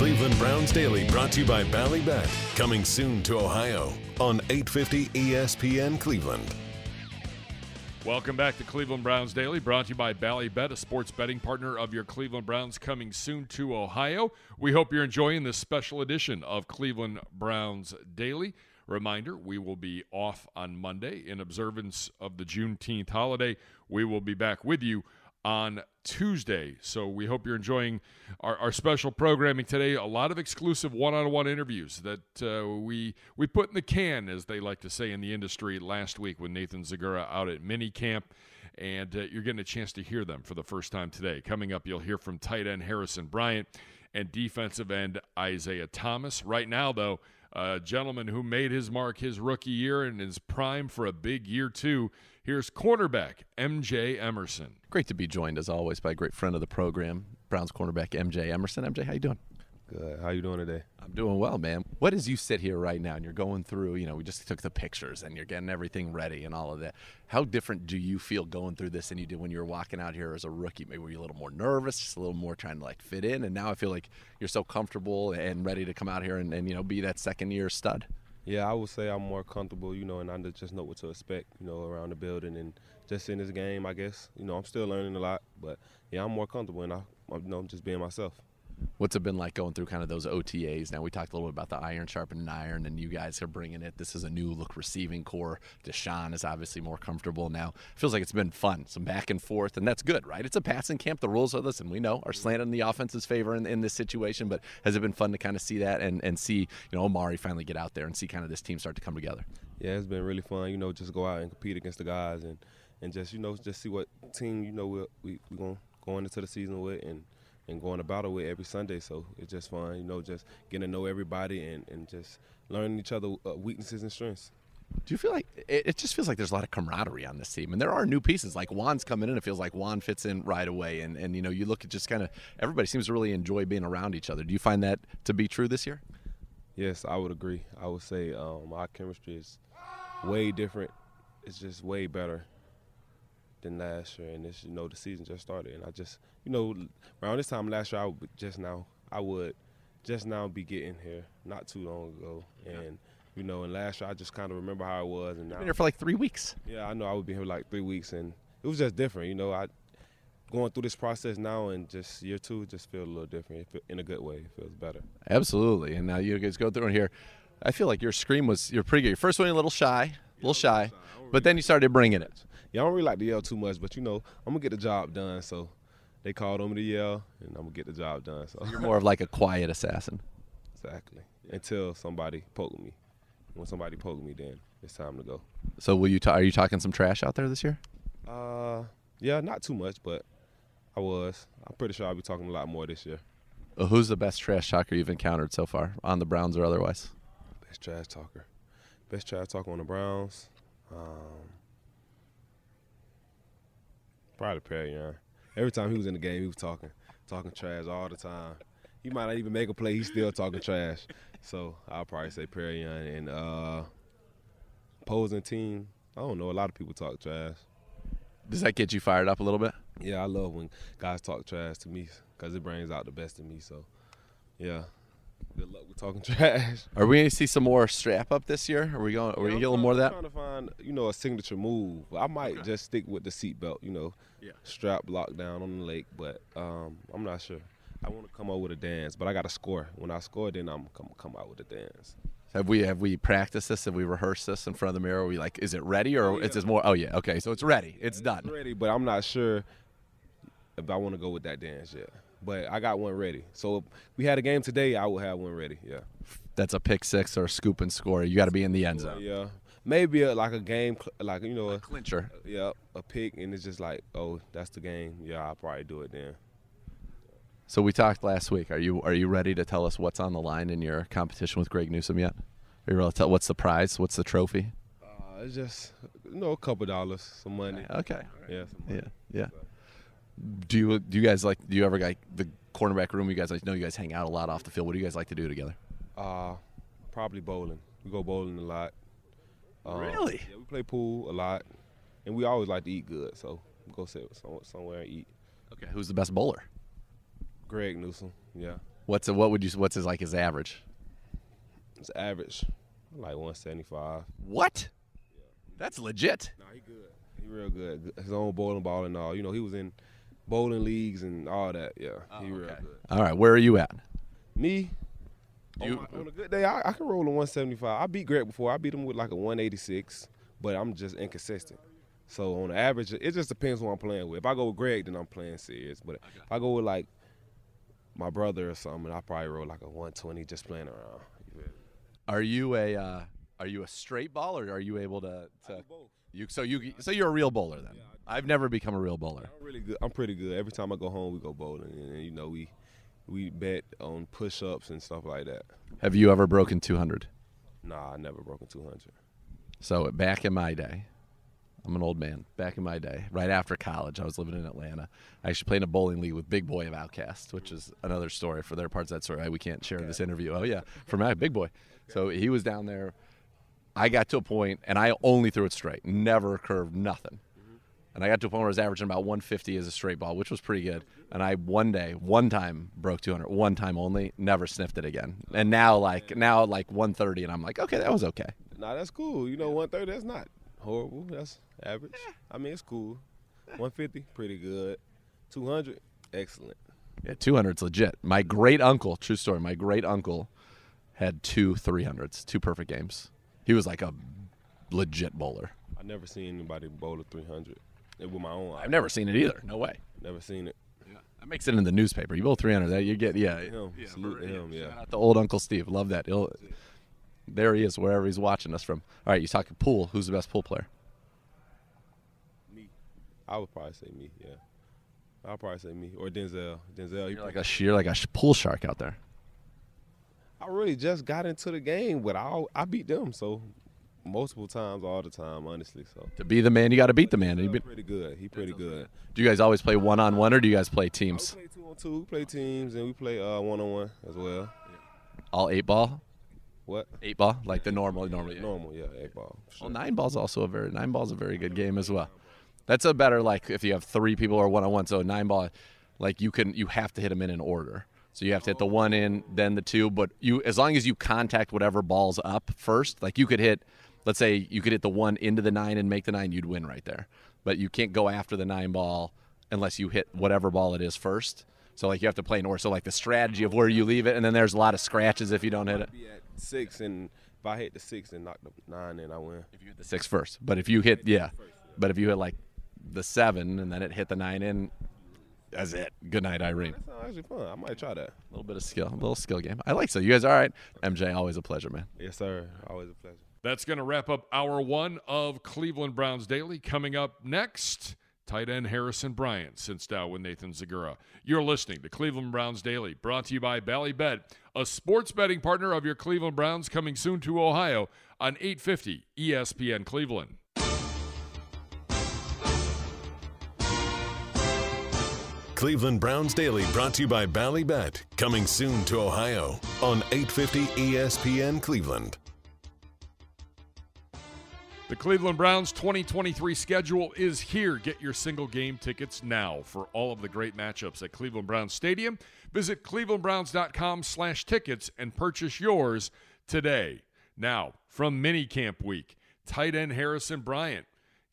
Cleveland Browns Daily brought to you by Ballybet. Coming soon to Ohio on 850 ESPN Cleveland. Welcome back to Cleveland Browns Daily, brought to you by Ballybet, a sports betting partner of your Cleveland Browns, coming soon to Ohio. We hope you're enjoying this special edition of Cleveland Browns Daily. Reminder we will be off on Monday in observance of the Juneteenth holiday. We will be back with you on Tuesday. So we hope you're enjoying our, our special programming today. A lot of exclusive one-on-one interviews that uh, we we put in the can, as they like to say in the industry. Last week with Nathan Zegura out at mini camp. And uh, you're getting a chance to hear them for the first time today. Coming up, you'll hear from tight end Harrison Bryant and defensive end Isaiah Thomas. Right now, though, a gentleman who made his mark his rookie year and is prime for a big year, too. Here's cornerback MJ Emerson. Great to be joined as always by a great friend of the program, Browns cornerback MJ Emerson. MJ, how you doing? Good. How you doing today? I'm doing well, man. What as you sit here right now and you're going through, you know, we just took the pictures and you're getting everything ready and all of that. How different do you feel going through this than you did when you were walking out here as a rookie? Maybe were you a little more nervous, just a little more trying to like fit in, and now I feel like you're so comfortable and ready to come out here and, and you know be that second year stud. Yeah, I would say I'm more comfortable, you know, and I just know what to expect, you know, around the building and just in this game. I guess, you know, I'm still learning a lot, but yeah, I'm more comfortable and I, you know, I'm just being myself. What's it been like going through kind of those OTAs? Now we talked a little bit about the iron sharpening iron, and you guys are bringing it. This is a new look receiving core. Deshaun is obviously more comfortable now. Feels like it's been fun, some back and forth, and that's good, right? It's a passing camp. The rules are this, and we know are slanted in the offense's favor in, in this situation. But has it been fun to kind of see that and, and see you know Omari finally get out there and see kind of this team start to come together? Yeah, it's been really fun. You know, just go out and compete against the guys and and just you know just see what team you know we we we going into the season with and and going to battle with every Sunday. So it's just fun, you know, just getting to know everybody and, and just learning each other uh, weaknesses and strengths. Do you feel like it, it, just feels like there's a lot of camaraderie on this team, and there are new pieces like Juan's coming in. It feels like Juan fits in right away, and and you know you look at just kind of everybody seems to really enjoy being around each other. Do you find that to be true this year? Yes, I would agree. I would say um, our chemistry is way different. It's just way better than last year, and this you know the season just started, and I just you know around this time last year I would just now I would just now be getting here not too long ago, and you know and last year I just kind of remember how it was, and now been here for like three weeks. Yeah, I know I would be here like three weeks, and it was just different, you know. I going through this process now, and just year two just feel a little different in a good way. It feels better. Absolutely, and now you guys go through here. I feel like your scream was you're pretty good. Your first one a little shy, a little shy, but then you started bringing it. I don't really like to yell too much, but you know, I'm gonna get the job done. So they called on me to yell, and I'm gonna get the job done. So you're more of like a quiet assassin. Exactly. Until somebody poke me. When somebody poke me, then it's time to go. So will you? Ta- are you talking some trash out there this year? Uh, yeah, not too much, but I was. I'm pretty sure I'll be talking a lot more this year. Well, who's the best trash talker you've encountered so far on the Browns or otherwise? Best trash talker. Best trash talker on the Browns. Um, Probably Perrion. Every time he was in the game, he was talking, talking trash all the time. He might not even make a play, he's still talking trash. So I'll probably say Perrion and uh, opposing team. I don't know. A lot of people talk trash. Does that get you fired up a little bit? Yeah, I love when guys talk trash to me because it brings out the best in me. So, yeah. Good luck with talking trash. Are we going to see some more strap up this year? Are we going? Are we going to get a little more of that? I'm trying to find, you know, a signature move. I might okay. just stick with the seatbelt. You know, yeah. strap locked down on the lake, but um, I'm not sure. I want to come out with a dance, but I got to score. When I score, then I'm come come out with a dance. Have we have we practiced this? Have we rehearsed this in front of the mirror? Are we like, is it ready or oh, yeah. is this more? Oh yeah, okay, so it's ready. It's yeah, done. Ready, but I'm not sure if I want to go with that dance yet but I got one ready. So if we had a game today, I will have one ready. Yeah. That's a pick six or a scoop and score. You got to be in the end zone. Yeah. Maybe a, like a game, like you know, a, Clincher. yeah, a pick, and it's just like, oh, that's the game. Yeah, I'll probably do it then. So we talked last week. Are you are you ready to tell us what's on the line in your competition with Greg Newsome yet? Are you ready to tell what's the prize? What's the trophy? Uh, it's just you know a couple dollars, some money. Okay. Yeah, some money. Yeah. Yeah. Do you do you guys like do you ever like the cornerback room? You guys like know you guys hang out a lot off the field. What do you guys like to do together? Uh, probably bowling. We go bowling a lot. Um, Really? Yeah, we play pool a lot, and we always like to eat good. So we go sit some- somewhere and eat. Okay. Who's the best bowler? Greg Newsome, yeah, What's a, what would you what's his like his average? it's average, like 175. What? Yeah. That's legit. Nah, he good. He real good. His own bowling ball and all. You know, he was in bowling leagues and all that. Yeah, he real good. All right. Where are you at? Me, You- on, my- on a good day, I, I can roll a 175. I beat Greg before. I beat him with like a 186, but I'm just inconsistent. So on the average, it just depends who I'm playing with. If I go with Greg, then I'm playing serious. But if I go with like my brother or something, I probably roll like a 120 just playing around. You feel me? Are you a uh, are you a straight ball or are you able to, to you so you so you're a real bowler then? I've never become a real bowler. I'm really good. I'm pretty good. Every time I go home, we go bowling, and you know we we bet on push-ups and stuff like that. Have you ever broken 200? Nah, I never broken 200. So back in my day, I'm an old man. Back in my day, right after college, I was living in Atlanta. I actually played in a bowling league with Big Boi of OutKast, which is another story for their parts of that story. We can't share in this interview. Oh yeah, for my Big Boi. So he was down there. I got to a point, and I only threw it straight, never curved, nothing. And I got to a point where I was averaging about 150 as a straight ball, which was pretty good. And I one day, one time broke 200, one time only, never sniffed it again. And now, like now, like 130, and I'm like, okay, that was okay. Nah, that's cool. You know, 130, that's not horrible. That's average. I mean, it's cool. 150, pretty good. 200, excellent. Yeah, 200's legit. My great uncle, true story, my great uncle had two 300s, two perfect games. He was like a legit bowler. I never seen anybody bowl a 300 and with my own eye. I've never seen it either. No way. Never seen it. That makes it in the newspaper. You bowl 300, that you get yeah. Him, salute to him, yeah. Shout out to old Uncle Steve. Love that. He'll, there he is, wherever he's watching us from. All right, you talking pool. Who's the best pool player? Me. I would probably say me, yeah. I'll probably say me or Denzel. Denzel, You're like a you're like a sh- pool shark out there. I really just got into the game, but I I beat them so multiple times, all the time, honestly. So To be the man, you got to beat the man. And he you've been- pretty good. He pretty good. do you guys always play one on one, or do you guys play We teams? play two on two. We play teams and we play uh one on one as well. All eight ball, What? eight ball, like the normal, normally. Normal, yeah, eight ball. for Sure. Well, nine ball's also a very nine ball's a very good game as well. That's a better like if you have three people or one on one. So nine ball, like you can you have to hit them in an order. So you have to hit the one in, then the two. But you as long as you contact whatever ball's up first, like you could hit, let's say you could hit the one into the nine and make the nine, you'd win right there. But you can't go after the nine ball unless you hit whatever ball it is first. So like you have to play in order. So like the strategy of where you leave it, and then there's a lot of scratches if you don't hit it. Be at six, and if I hit the six and knock the nine, then I win. if you hit the six first. But if you hit, yeah, but if you hit like the seven and then it hit the nine in, that's it. Good night, Irene. That sounds actually fun. I might try that. A little bit of skill, a little skill game. I like so. You guys all right? MJ, always a pleasure, man. Yes, sir. Always a pleasure. That's going to wrap up hour one of Cleveland Browns Daily. Coming up next, tight end Harrison Bryant sits down with Nathan Zegura. You're listening to Cleveland Browns Daily, brought to you by Ballybet, a sports betting partner of your Cleveland Browns, coming soon to Ohio on 850 ESPN Cleveland. Cleveland Browns Daily brought to you by Ballybet, coming soon to Ohio on 850 ESPN Cleveland. The Cleveland Browns 2023 schedule is here. Get your single game tickets now for all of the great matchups at Cleveland Browns Stadium. Visit clevelandbrowns.com slash tickets and purchase yours today. Now, from minicamp week, tight end Harrison Bryant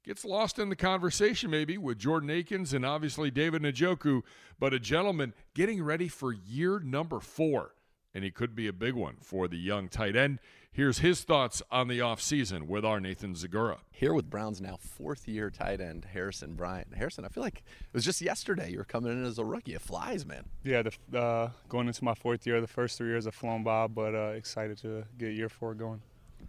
gets lost in the conversation maybe with Jordan Akins and obviously David Njoku, but a gentleman getting ready for year number four. And he could be a big one for the young tight end. Here's his thoughts on the offseason with our Nathan Zegura. Here with Browns now fourth year tight end Harrison Bryant. Harrison, I feel like it was just yesterday you were coming in as a rookie. It flies, man. Yeah, the, uh, going into my fourth year, the first three years have flown by, but uh, excited to get year four going.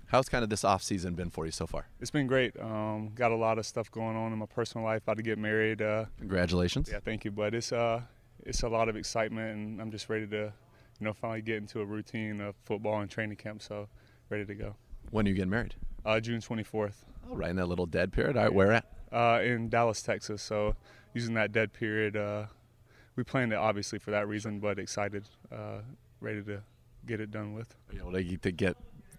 How's kind of this off season been for you so far? It's been great. Um, got a lot of stuff going on in my personal life. About to get married. Uh, Congratulations. yeah, thank you. But it's uh, it's a lot of excitement, and I'm just ready to, you know, finally get into a routine of football and training camp. So, ready to go. When are you getting married? Uh, June 24th. Oh, right in that little dead period. All right, where at? uh, in Dallas, Texas. So using that dead period, uh, we planned it obviously for that reason, but excited, uh, ready to get it done with. You know, to, to get.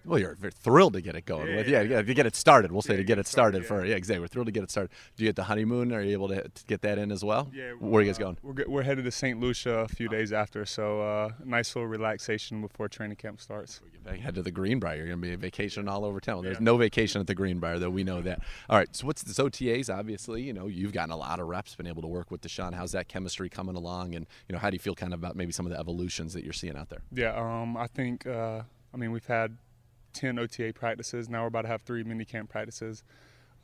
Well, you're very thrilled to get it going Yeah, with. yeah, Yeah, to get it started. We'll say Yeah, to get it started, for yeah. exactly. We're thrilled to get it started. Do you get the honeymoon? Are you able to, to get that in as well? Yeah, Where are you guys uh, going? We're, we're headed to St. Lucia a few days after, so uh, nice little relaxation before training camp starts. Get back head to the Greenbrier. You're gonna be a vacation all over town. There's no vacation at the Greenbrier, though. We know that. All right. So what's this OTAs? Obviously, you know you've gotten a lot of reps, been able to work with Deshaun. How's that chemistry coming along? And you know how do you feel kind of about maybe some of the evolutions that you're seeing out there? Yeah, um, I think, uh, I mean, we've had 10 OTA practices. Now we're about to have three mini camp practices.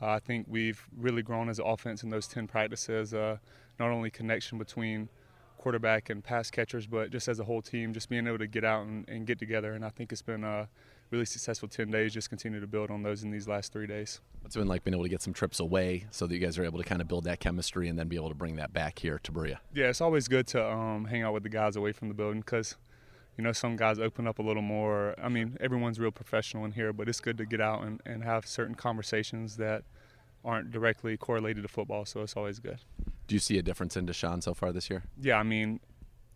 Uh, I think we've really grown as an offense in those 10 practices. Uh, not only connection between quarterback and pass catchers, but just as a whole team, just being able to get out and, and get together. And I think it's been a really successful 10 days. Just continue to build on those in these last three days. What's it been like being able to get some trips away so that you guys are able to kind of build that chemistry and then be able to bring that back here to Berea? Yeah, it's always good to um, hang out with the guys away from the building because, you know, some guys open up a little more. I mean, everyone's real professional in here, but it's good to get out and, and have certain conversations that aren't directly correlated to football, so it's always good. Do you see a difference in Deshaun so far this year? Yeah, I mean,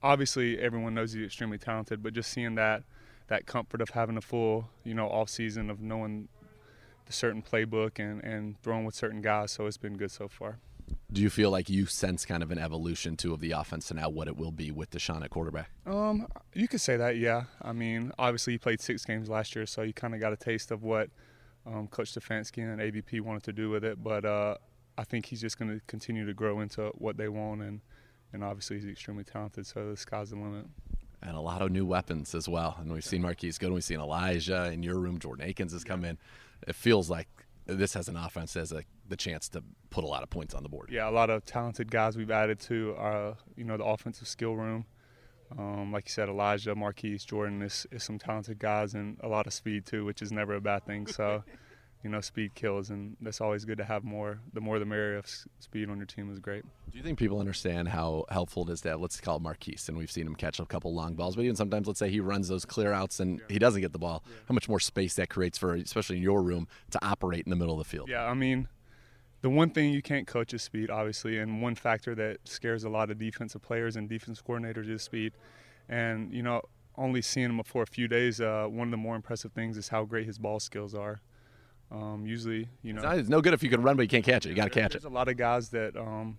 obviously everyone knows he's extremely talented, but just seeing that that comfort of having a full, you know, off season of knowing the certain playbook and, and throwing with certain guys, so it's been good so far. Do you feel like you sense kind of an evolution too of the offense to now what it will be with Deshaun at quarterback? Um, you could say that, yeah. I mean, obviously he played six games last year, so you kind of got a taste of what um, Coach Stefanski and ABP wanted to do with it. But uh, I think he's just going to continue to grow into what they want, and and obviously he's extremely talented, so the sky's the limit. and a lot of new weapons as well. And we've seen Marquise Goodwin, we've seen Elijah in your room. Jordan Akins has come in. It feels like this has an offense has a, the chance to put a lot of points on the board. Yeah, a lot of talented guys we've added to our, you know, the offensive skill room. Um, like you said, Elijah, Marquise, Jordan is, is some talented guys and a lot of speed too, which is never a bad thing. So, you know, speed kills, and that's always good to have more. The more the merrier of speed on your team is great. Do you think people understand how helpful it is to have, let's call it Marquise, and we've seen him catch a couple long balls, but even sometimes, let's say he runs those clear outs and he doesn't get the ball. How much more space that creates for, especially in your room, to operate in the middle of the field? Yeah, I mean, the one thing you can't coach is speed, obviously, and one factor that scares a lot of defensive players and defense coordinators is speed. And you know, only seeing him for a few days, uh, one of the more impressive things is how great his ball skills are. Um, usually, you know, It's, not- it's no good if you can run, but you can't catch it. You got to there- catch it. There's a lot of guys that um,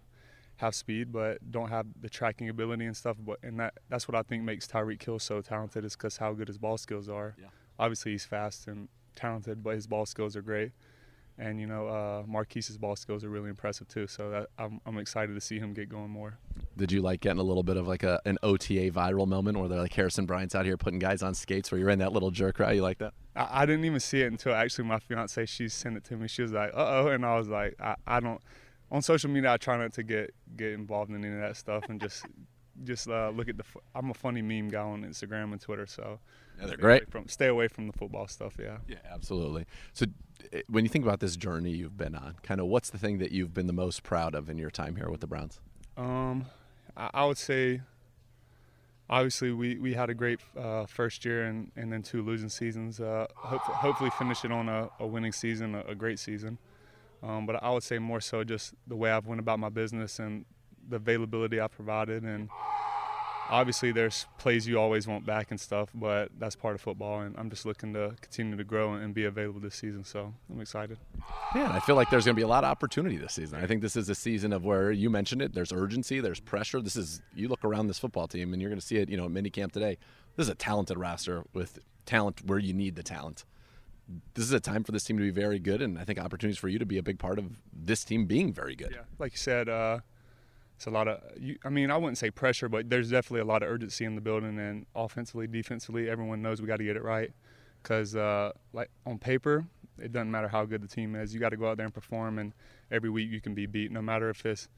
have speed but don't have the tracking ability and stuff. But and that that's what I think makes Tyreek Hill so talented is because how good his ball skills are. Yeah. Obviously, he's fast and talented, but his ball skills are great. And you know, uh, Marquise's ball skills are really impressive too. So that, I'm I'm excited to see him get going more. Did you like getting a little bit of like a, an OTA viral moment where they're like Harrison Bryant's out here putting guys on skates where you're in that little jerk route? You like that? I, I didn't even see it until actually my fiance she sent it to me. She was like, "Uh oh," and I was like, I, "I don't." On social media, I try not to get get involved in any of that stuff and just just uh, look at the. I'm a funny meme guy on Instagram and Twitter, so Yeah, they're great. From stay away from the football stuff. Yeah. Yeah, absolutely. So, eh, when you think about this journey you've been on, kind of what's the thing that you've been the most proud of in your time here with the Browns? Um, I, I would say. Obviously, we, we had a great uh, first year and, and then two losing seasons. Uh, hope, hopefully, finish it on a, a winning season, a, a great season. Um, but I would say more so just the way I've went about my business and the availability I provided. And obviously, there's plays you always want back and stuff, but that's part of football. And I'm just looking to continue to grow and be available this season. So I'm excited. Yeah, I feel like there's going to be a lot of opportunity this season. I think this is a season of where you mentioned it. There's urgency. There's pressure. This is you look around this football team and you're going to see it. You know, at minicamp today. This is a talented roster with talent where you need the talent. This is a time for this team to be very good, and I think opportunities for you to be a big part of this team being very good. Yeah, like you said, uh, it's a lot of. I mean, I wouldn't say pressure, but there's definitely a lot of urgency in the building, and offensively, defensively, everyone knows we got to get it right. Because, uh, like on paper, it doesn't matter how good the team is. You got to go out there and perform, and every week you can be beat, no matter if it's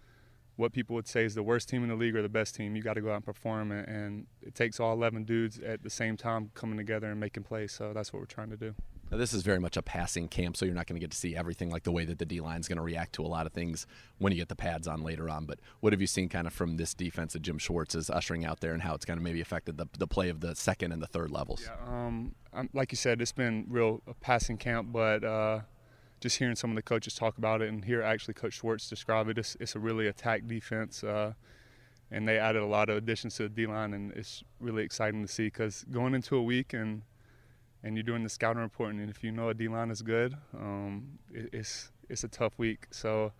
what people would say is the worst team in the league or the best team. You got to go out and perform, and, and it takes all 11 dudes at the same time coming together and making plays. So that's what we're trying to do. Now, this is very much a passing camp, so you're not going to get to see everything like the way that the D line is going to react to a lot of things when you get the pads on later on. But what have you seen kind of from this defense that Jim Schwartz is ushering out there and how it's kind of maybe affected the, the play of the second and the third levels? Yeah, um, like you said, it's been real passing camp, but uh, just hearing some of the coaches talk about it and hear actually Coach Schwartz describe it, it's, it's a really attack defense. Uh, and they added a lot of additions to the D line, and it's really exciting to see because going into a week and and you're doing the scouting report, and if you know a D line is good, um, it, it's it's a tough week. So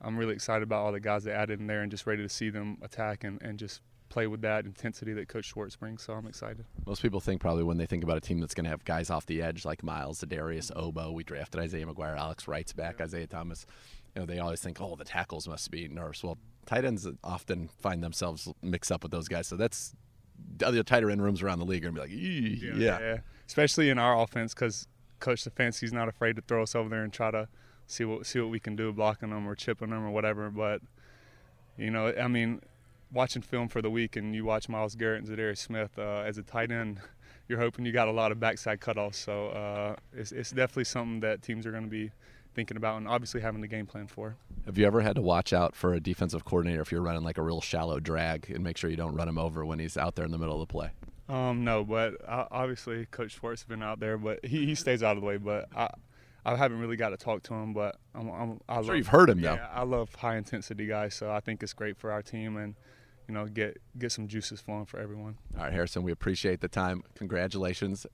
I'm really excited about all the guys they added in there, and just ready to see them attack and, and just play with that intensity that Coach Schwartz brings. So I'm excited. Most people think probably when they think about a team that's going to have guys off the edge like Myles, Darius, Ogbo. We drafted Isaiah McGuire, Alex Wright's back, yeah. Isaiah Thomas. You know, they always think, oh, the tackles must be nerves. Well, tight ends often find themselves mixed up with those guys. So that's other tighter end rooms around the league are gonna be like, yeah, yeah. yeah. especially in our offense because Coach Stefanski's not afraid to throw us over there and try to see what see what we can do blocking them or chipping them or whatever. But you know, I mean, watching film for the week and you watch Myles Garrett and Za'Darius Smith uh, as a tight end, you're hoping you got a lot of backside cutoffs. So uh, it's, it's definitely something that teams are going to be thinking about and obviously having the game plan for. Have you ever had to watch out for a defensive coordinator if you're running like a real shallow drag and make sure you don't run him over when he's out there in the middle of the play? Um, no, but obviously Coach Schwartz has been out there, but he, he stays out of the way. But I, I haven't really got to talk to him, but I'm, I'm I sure love, you've heard him yeah, though. I love high intensity guys, so I think it's great for our team and you know get get some juices flowing for everyone. All right, Harrison, we appreciate the time. Congratulations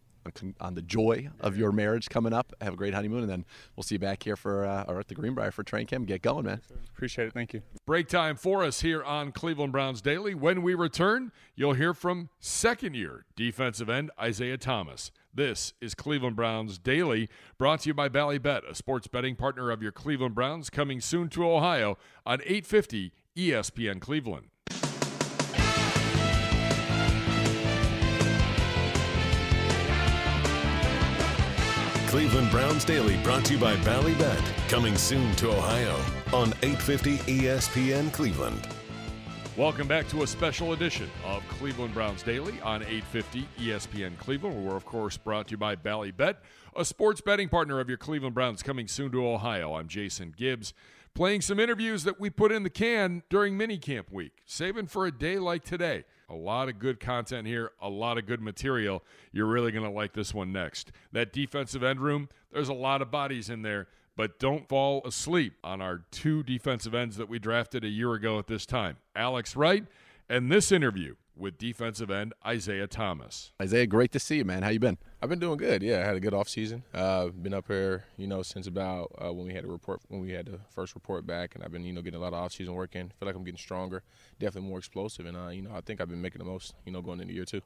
on the joy of your marriage coming up. Have a great honeymoon, and then we'll see you back here for uh, or at the Greenbrier for train camp. Get going, man. Appreciate it. Thank you. Break time for us here on Cleveland Browns Daily. When we return, you'll hear from second year defensive end Isaiah Thomas. This is Cleveland Browns Daily, brought to you by Ballybet, a sports betting partner of your Cleveland Browns, coming soon to Ohio on 850 ESPN Cleveland. Cleveland Browns Daily brought to you by Ballybet. Coming soon to Ohio on 850 ESPN Cleveland. Welcome back to a special edition of Cleveland Browns Daily on 850 ESPN Cleveland. We're, of course, brought to you by Ballybet, a sports betting partner of your Cleveland Browns coming soon to Ohio. I'm Jason Gibbs, playing some interviews that we put in the can during minicamp week, saving for a day like today. A lot of good content here, a lot of good material. You're really going to like this one next. That defensive end room, there's a lot of bodies in there, but don't fall asleep on our two defensive ends that we drafted a year ago at this time Alex Wright and this interview with defensive end Isaiah Thomas. Isaiah, great to see you, man. How you been? I've been doing good. Yeah, I had a good off season. Uh, been up here, you know, since about uh, when we had a report when we had the first report back, and I've been, you know, getting a lot of off season work in. Feel like I'm getting stronger, definitely more explosive, and uh, you know, I think I've been making the most, you know, going into year two.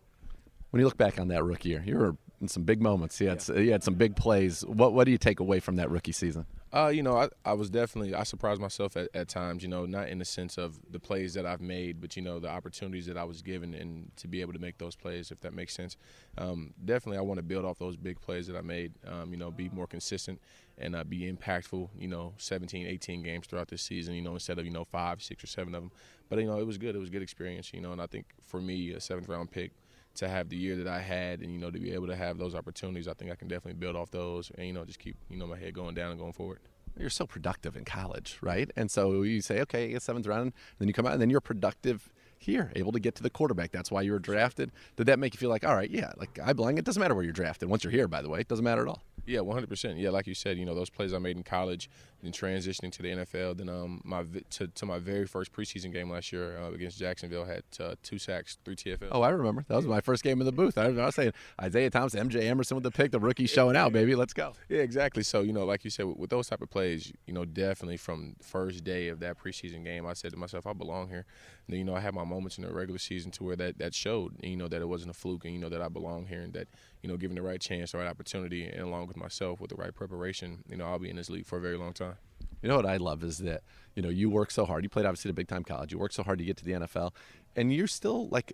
When you look back on that rookie year, you were in some big moments. You had, yeah. you had some big plays. What what do you take away from that rookie season? Uh, you know, I, I was definitely I surprised myself at, at times. You know, not in the sense of the plays that I've made, but you know the opportunities that I was given and to be able to make those plays, if that makes sense. Um, definitely, I want to build off those big plays that I made. Um, you know, be more consistent and uh, be impactful. You know, 17, 18 games throughout this season. You know, instead of you know five, six, or seven of them. But you know, it was good. It was a good experience. You know, and I think for me, a seventh round pick to have the year that I had and you know to be able to have those opportunities, I think I can definitely build off those and you know just keep you know my head going down and going forward. You're so productive in college, right? And so you say, okay, seventh round, and then you come out, and then you're productive here, able to get to the quarterback. That's why you were drafted. Did that make you feel like, all right, yeah, like I belong? It doesn't matter where you're drafted. Once you're here, by the way, it doesn't matter at all. Yeah, 100%. Yeah, like you said, you know, those plays I made in college and transitioning to the NFL. Then um, my to, to my very first preseason game last year uh, against Jacksonville had uh, two sacks, three TFL. Oh, I remember. That was my first game in the booth. I, I was saying Isaiah Thomas, MJ Emerson with the pick, the rookie showing out, baby. Let's go. Yeah, exactly. So, you know, like you said, with, with those type of plays, you know, definitely from first day of that preseason game, I said to myself, I belong here. And then, you know, I had my moments in the regular season to where that, that showed, and, you know, that it wasn't a fluke and, you know, that I belong here and that, you know, given the right chance, the right opportunity, and along with myself with the right preparation, you know, I'll be in this league for a very long time. You know what I love is that you know you work so hard. You played obviously at a big time college. You work so hard to get to the NFL, and you're still like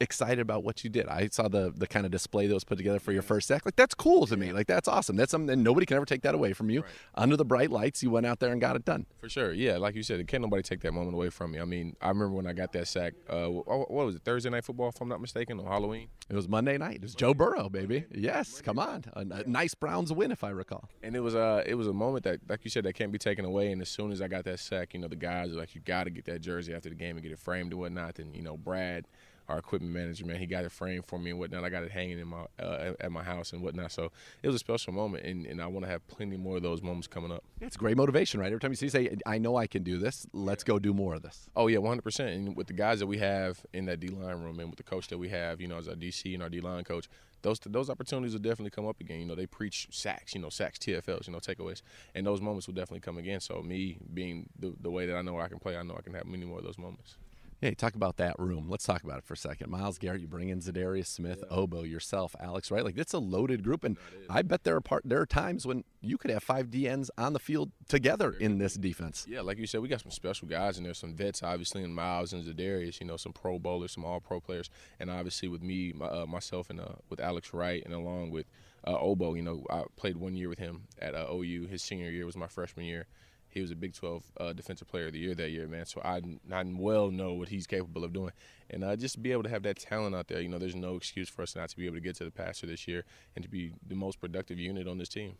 excited about what you did. I saw the the kind of display that was put together for your first sack. Like that's cool to me. Like that's awesome. That's something that nobody can ever take that away from you. Under the bright lights, you went out there and got it done. For sure, yeah. Like you said, can't nobody take that moment away from me. I mean, I remember when I got that sack. Uh, what was it? Thursday night football, if I'm not mistaken, on Halloween. It was Monday night. It was Joe Burrow, baby. Yes, come on, a, a nice Browns win, if I recall. And it was uh, it was a moment that, like you said, that can't be taken away. And as soon as I got that sack, you know, the guys are like, you got to get that jersey after the game and get it framed and whatnot. And you know, Brad our equipment manager, man. He got it framed for me and whatnot. I got it hanging in my uh, at my house and whatnot. So it was a special moment, and, and I want to have plenty more of those moments coming up. It's great motivation, right? Every time you see, say, "I know I can do this. Let's go do more of this." Oh yeah, 100. percent And with the guys that we have in that D line room, and with the coach that we have, you know, as our DC and our D line coach, those those opportunities will definitely come up again. You know, they preach sacks, you know, sacks, TFLs, you know, takeaways, and those moments will definitely come again. So me being the, the way that I know I can play, I know I can have many more of those moments. Hey, talk about that room. Let's talk about it for a second. Myles Garrett, you bring in Za'Darius Smith, yeah. Ogbo, yourself, Alex, right? Like it's a loaded group, and I bet there are part there are times when you could have five DNs on the field together in this defense. Yeah, like you said, we got some special guys, and there's some vets, obviously, in Miles and Za'Darius. You know, some Pro Bowlers, some All Pro players, and obviously with me, my, uh, myself, and uh, with Alex Wright, and along with uh, Ogbo. You know, I played one year with him at uh, OU. His senior year was my freshman year he was a Big 12 uh, Defensive Player of the Year that year, man. So I, I well know what he's capable of doing. And uh, just be able to have that talent out there, you know, there's no excuse for us not to be able to get to the passer this year and to be the most productive unit on this team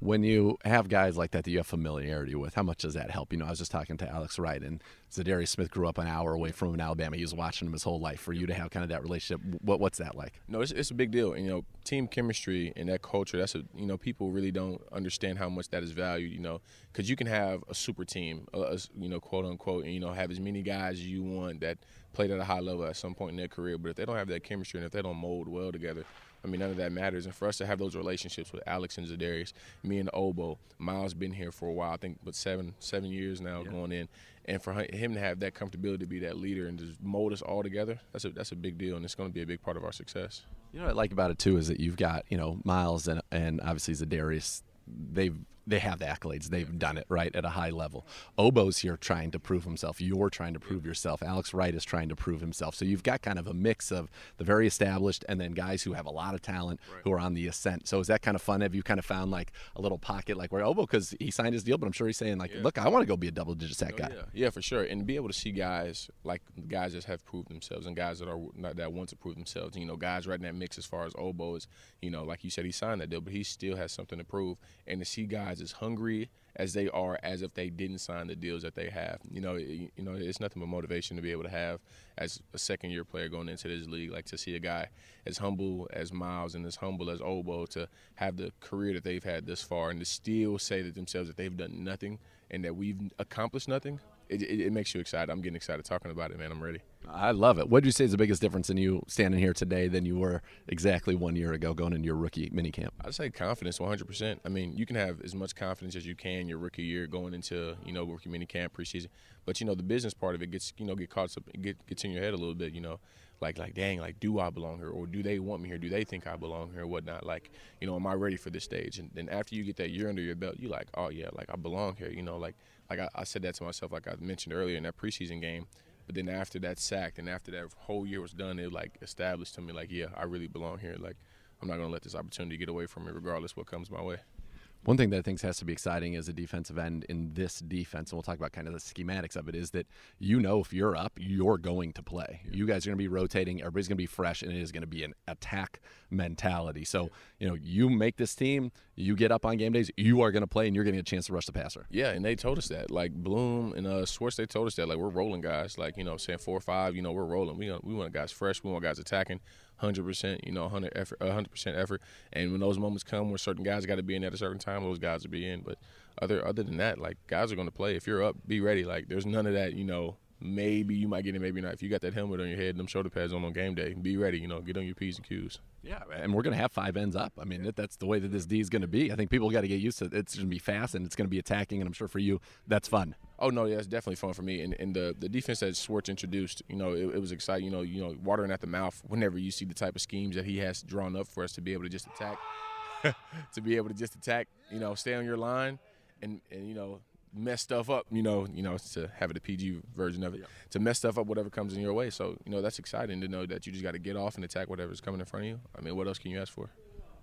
when you have guys like that that you have familiarity with, how much does that help? You know, I was just talking to Alex Wright, and Za'Darius Smith grew up an hour away from him in Alabama. He was watching him his whole life. For you to have kind of that relationship, what what's that like? No, it's, it's a big deal. You know, team chemistry and that culture. That's a you know people really don't understand how much that is valued. You know, because you can have a super team, a, you know, quote unquote, and you know have as many guys you want that played at a high level at some point in their career. But if they don't have that chemistry and if they don't mold well together, I mean, none of that matters. And for us to have those relationships with Alex and Za'Darius, me and Ogbo, Myles been here for a while. I think, but seven seven years now yeah. going in, and for him to have that comfortability to be that leader and just mold us all together, that's a that's a big deal, and it's going to be a big part of our success. You know what I like about it too is that you've got you know Myles and and obviously Za'Darius. They've they have the accolades. They've done it right at a high level. Ogbo's here trying to prove himself. You're trying to prove yourself. Alex Wright is trying to prove himself. So you've got kind of a mix of the very established and then guys who have a lot of talent right. who are on the ascent. So is that kind of fun? Have you kind of found like a little pocket like where Ogbo because he signed his deal, but I'm sure he's saying like, yeah. look, I want to go be a double digit sack oh, guy. Yeah. yeah, for sure. And be able to see guys like guys that have proved themselves and guys that are not that want to prove themselves. You know, guys right in that mix as far as Ogbo is. You know, like you said, he signed that deal, but he still has something to prove. And to see guys as hungry as they are as if they didn't sign the deals that they have. You know, you know, it's nothing but motivation to be able to have as a second year player going into this league. Like to see a guy as humble as Myles and as humble as Ogbo to have the career that they've had this far and to still say to themselves that they've done nothing and that we've accomplished nothing it, it, it, makes you excited. I'm getting excited talking about it, man. I'm ready. I love it. What do you say is the biggest difference in you standing here today than you were exactly one year ago going into your rookie minicamp? I'd say confidence, 100%. I mean, you can have as much confidence as you can your rookie year going into you know rookie minicamp preseason, but you know the business part of it gets you know get caught up, get gets in your head a little bit. You know, like like dang, like do I belong here or do they want me here? Do they think I belong here or whatnot? Like you know, am I ready for this stage? And then after you get that year under your belt, you like, oh yeah, like I belong here. You know, like like I, I, said that to myself, like I mentioned earlier in that preseason game. But then after that sack and after that whole year was done, it like established to me like, yeah, I really belong here. Like I'm not gonna let this opportunity get away from me, regardless what comes my way. One thing that I think has to be exciting as a defensive end in this defense, and we'll talk about kind of the schematics of it, is that you know if you're up, you're going to play. Yeah. You guys are going to be rotating. Everybody's going to be fresh, and it is going to be an attack mentality. So, you know, you make this team, you get up on game days, you are going to play, and you're getting a chance to rush the passer. Yeah, and they told us that. Like Bloom and uh, Schwartz, they told us that. Like we're rolling guys. Like you know, saying four or five, you know, we're rolling. We we want guys fresh. We want guys attacking hundred percent, you know, hundred effort, hundred percent effort. And when those moments come where certain guys got to be in at a certain time, those guys will be in. But other other than that, like guys are going to play. If you're up, be ready. Like there's none of that, you know. Maybe you might get it, maybe not. If you got that helmet on your head and them shoulder pads on on game day, be ready. You know, get on your p's and q's. Yeah, and we're going to have five ends up. I mean, that's the way that this D is going to be. I think people got to get used to it. It's going to be fast and it's going to be attacking, and I'm sure for you, that's fun. Oh no, yeah, it's definitely fun for me. And, and the the defense that Schwartz introduced, you know, it, it, was exciting. You know, you know, watering at the mouth whenever you see the type of schemes that he has drawn up for us to be able to just attack, to be able to just attack. You know, stay on your line, and and you know, mess stuff up. You know, you know, to have it a PG version of it, to mess stuff up, whatever comes in your way. So you know, that's exciting to know that you just got to get off and attack whatever's coming in front of you. I mean, what else can you ask for?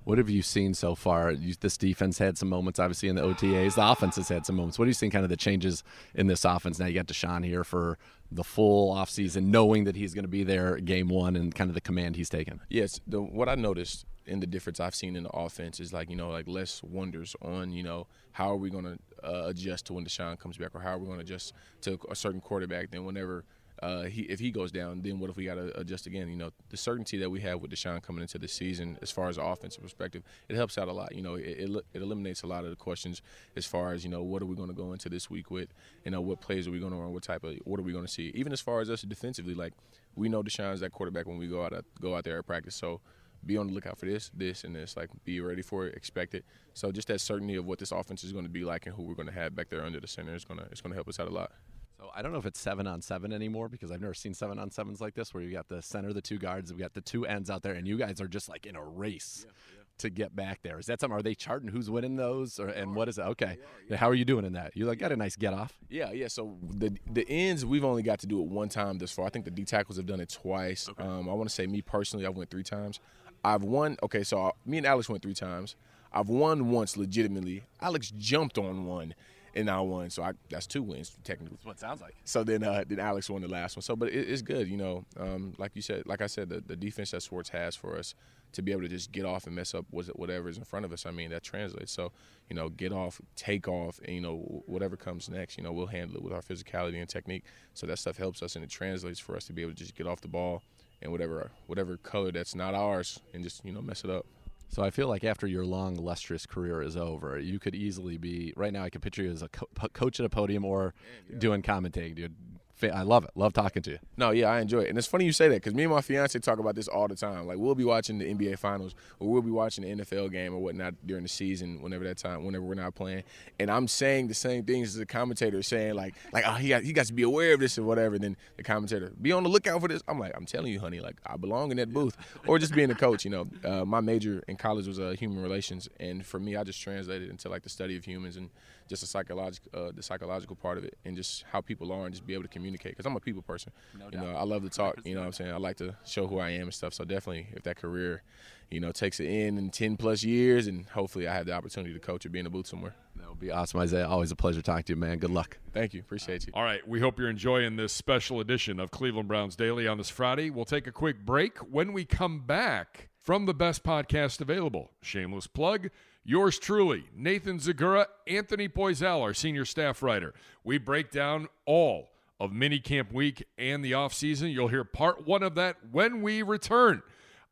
What have you seen so far? You, this defense had some moments, obviously, in the OTAs. The offense has had some moments. What are you seeing kind of the changes in this offense? Now you got Deshaun here for the full offseason, knowing that he's going to be there game one and kind of the command he's taken. Yes, the, what I noticed in the difference I've seen in the offense is like, you know, like less wonders on, you know, how are we going to uh, adjust to when Deshaun comes back or how are we going to adjust to a certain quarterback than whenever – uh, he if he goes down, then what if we got to adjust again? You know, the certainty that we have with Deshaun coming into the season, as far as offensive perspective, it helps out a lot. You know, it, it, it eliminates a lot of the questions as far as you know what are we going to go into this week with, you know, what plays are we going to run, what type of what are we going to see, even as far as us defensively. Like we know Deshaun's that quarterback when we go out go out there at practice, so be on the lookout for this, this, and this. Like, be ready for it, expect it. So, just that certainty of what this offense is going to be like and who we're going to have back there under the center is going to it's going to help us out a lot. So I don't know if it's seven on seven anymore because I've never seen seven on sevens like this where you got the center, the two guards, we got the two ends out there, and you guys are just like in a race. Yeah, yeah. To get back there, is that something? Are they charting who's winning those, or and what is it? Okay, yeah, how are you doing in that? You like got a nice get off. Yeah, yeah. So the the ends we've only got to do it one time this far. I think the D tackles have done it twice. Okay. Um, I want to say me personally, I went three times. I've won. Okay, so me and Alex went three times. I've won once legitimately. Alex jumped on one and I won. So I, that's two wins technically. That's what it sounds like. So then uh, then Alex won the last one. So but it, it's good, you know. Um, like you said, like I said, the, the defense that Schwartz has for us to be able to just get off and mess up whatever is in front of us. I mean that translates. So you know, get off, take off, and you know whatever comes next, you know, we'll handle it with our physicality and technique. So that stuff helps us and it translates for us to be able to just get off the ball and whatever whatever color that's not ours and just you know mess it up. So I feel like after your long, illustrious career is over, you could easily be right now. I could picture you as a co- coach at a podium or doing commentating, dude. I love it. Love talking to you. No, yeah, I enjoy it. And it's funny you say that because me and my fiance talk about this all the time. Like, we'll be watching the NBA Finals or we'll be watching the NFL game or whatnot during the season, whenever that time, whenever we're not playing. And I'm saying the same things as the commentator saying, like, like oh, he got, he got to be aware of this or whatever. Then the commentator, be on the lookout for this. I'm like, I'm telling you, honey, like, I belong in that booth. Or just being a coach, you know. Uh, my major in college was uh, human relations. And for me, I just translated into, like, the study of humans and just the psychological, uh, the psychological part of it and just how people are and just be able to communicate. Because I'm a people person. No you know, I love to talk. You know what I'm saying? I like to show who I am and stuff. So definitely, if that career, you know, takes it in in 10 plus years, and hopefully I have the opportunity to coach or be in the booth somewhere. That would be awesome, Isaiah. Always a pleasure talking to you, man. Good luck. Thank you. Appreciate you. All right. We hope you're enjoying this special edition of Cleveland Browns Daily on this Friday. We'll take a quick break. When we come back from the best podcast available, shameless plug. Yours truly, Nathan Zegura, Anthony Poisal, our senior staff writer. We break down all of minicamp week and the offseason. You'll hear part one of that when we return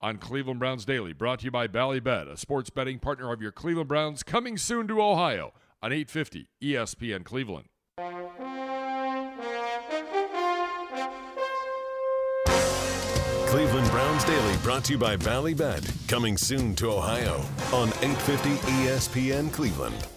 on Cleveland Browns Daily, brought to you by Ballybet, a sports betting partner of your Cleveland Browns, coming soon to Ohio on 850 ESPN Cleveland. Cleveland Browns Daily brought to you by Ballybet, coming soon to Ohio on 850 ESPN Cleveland.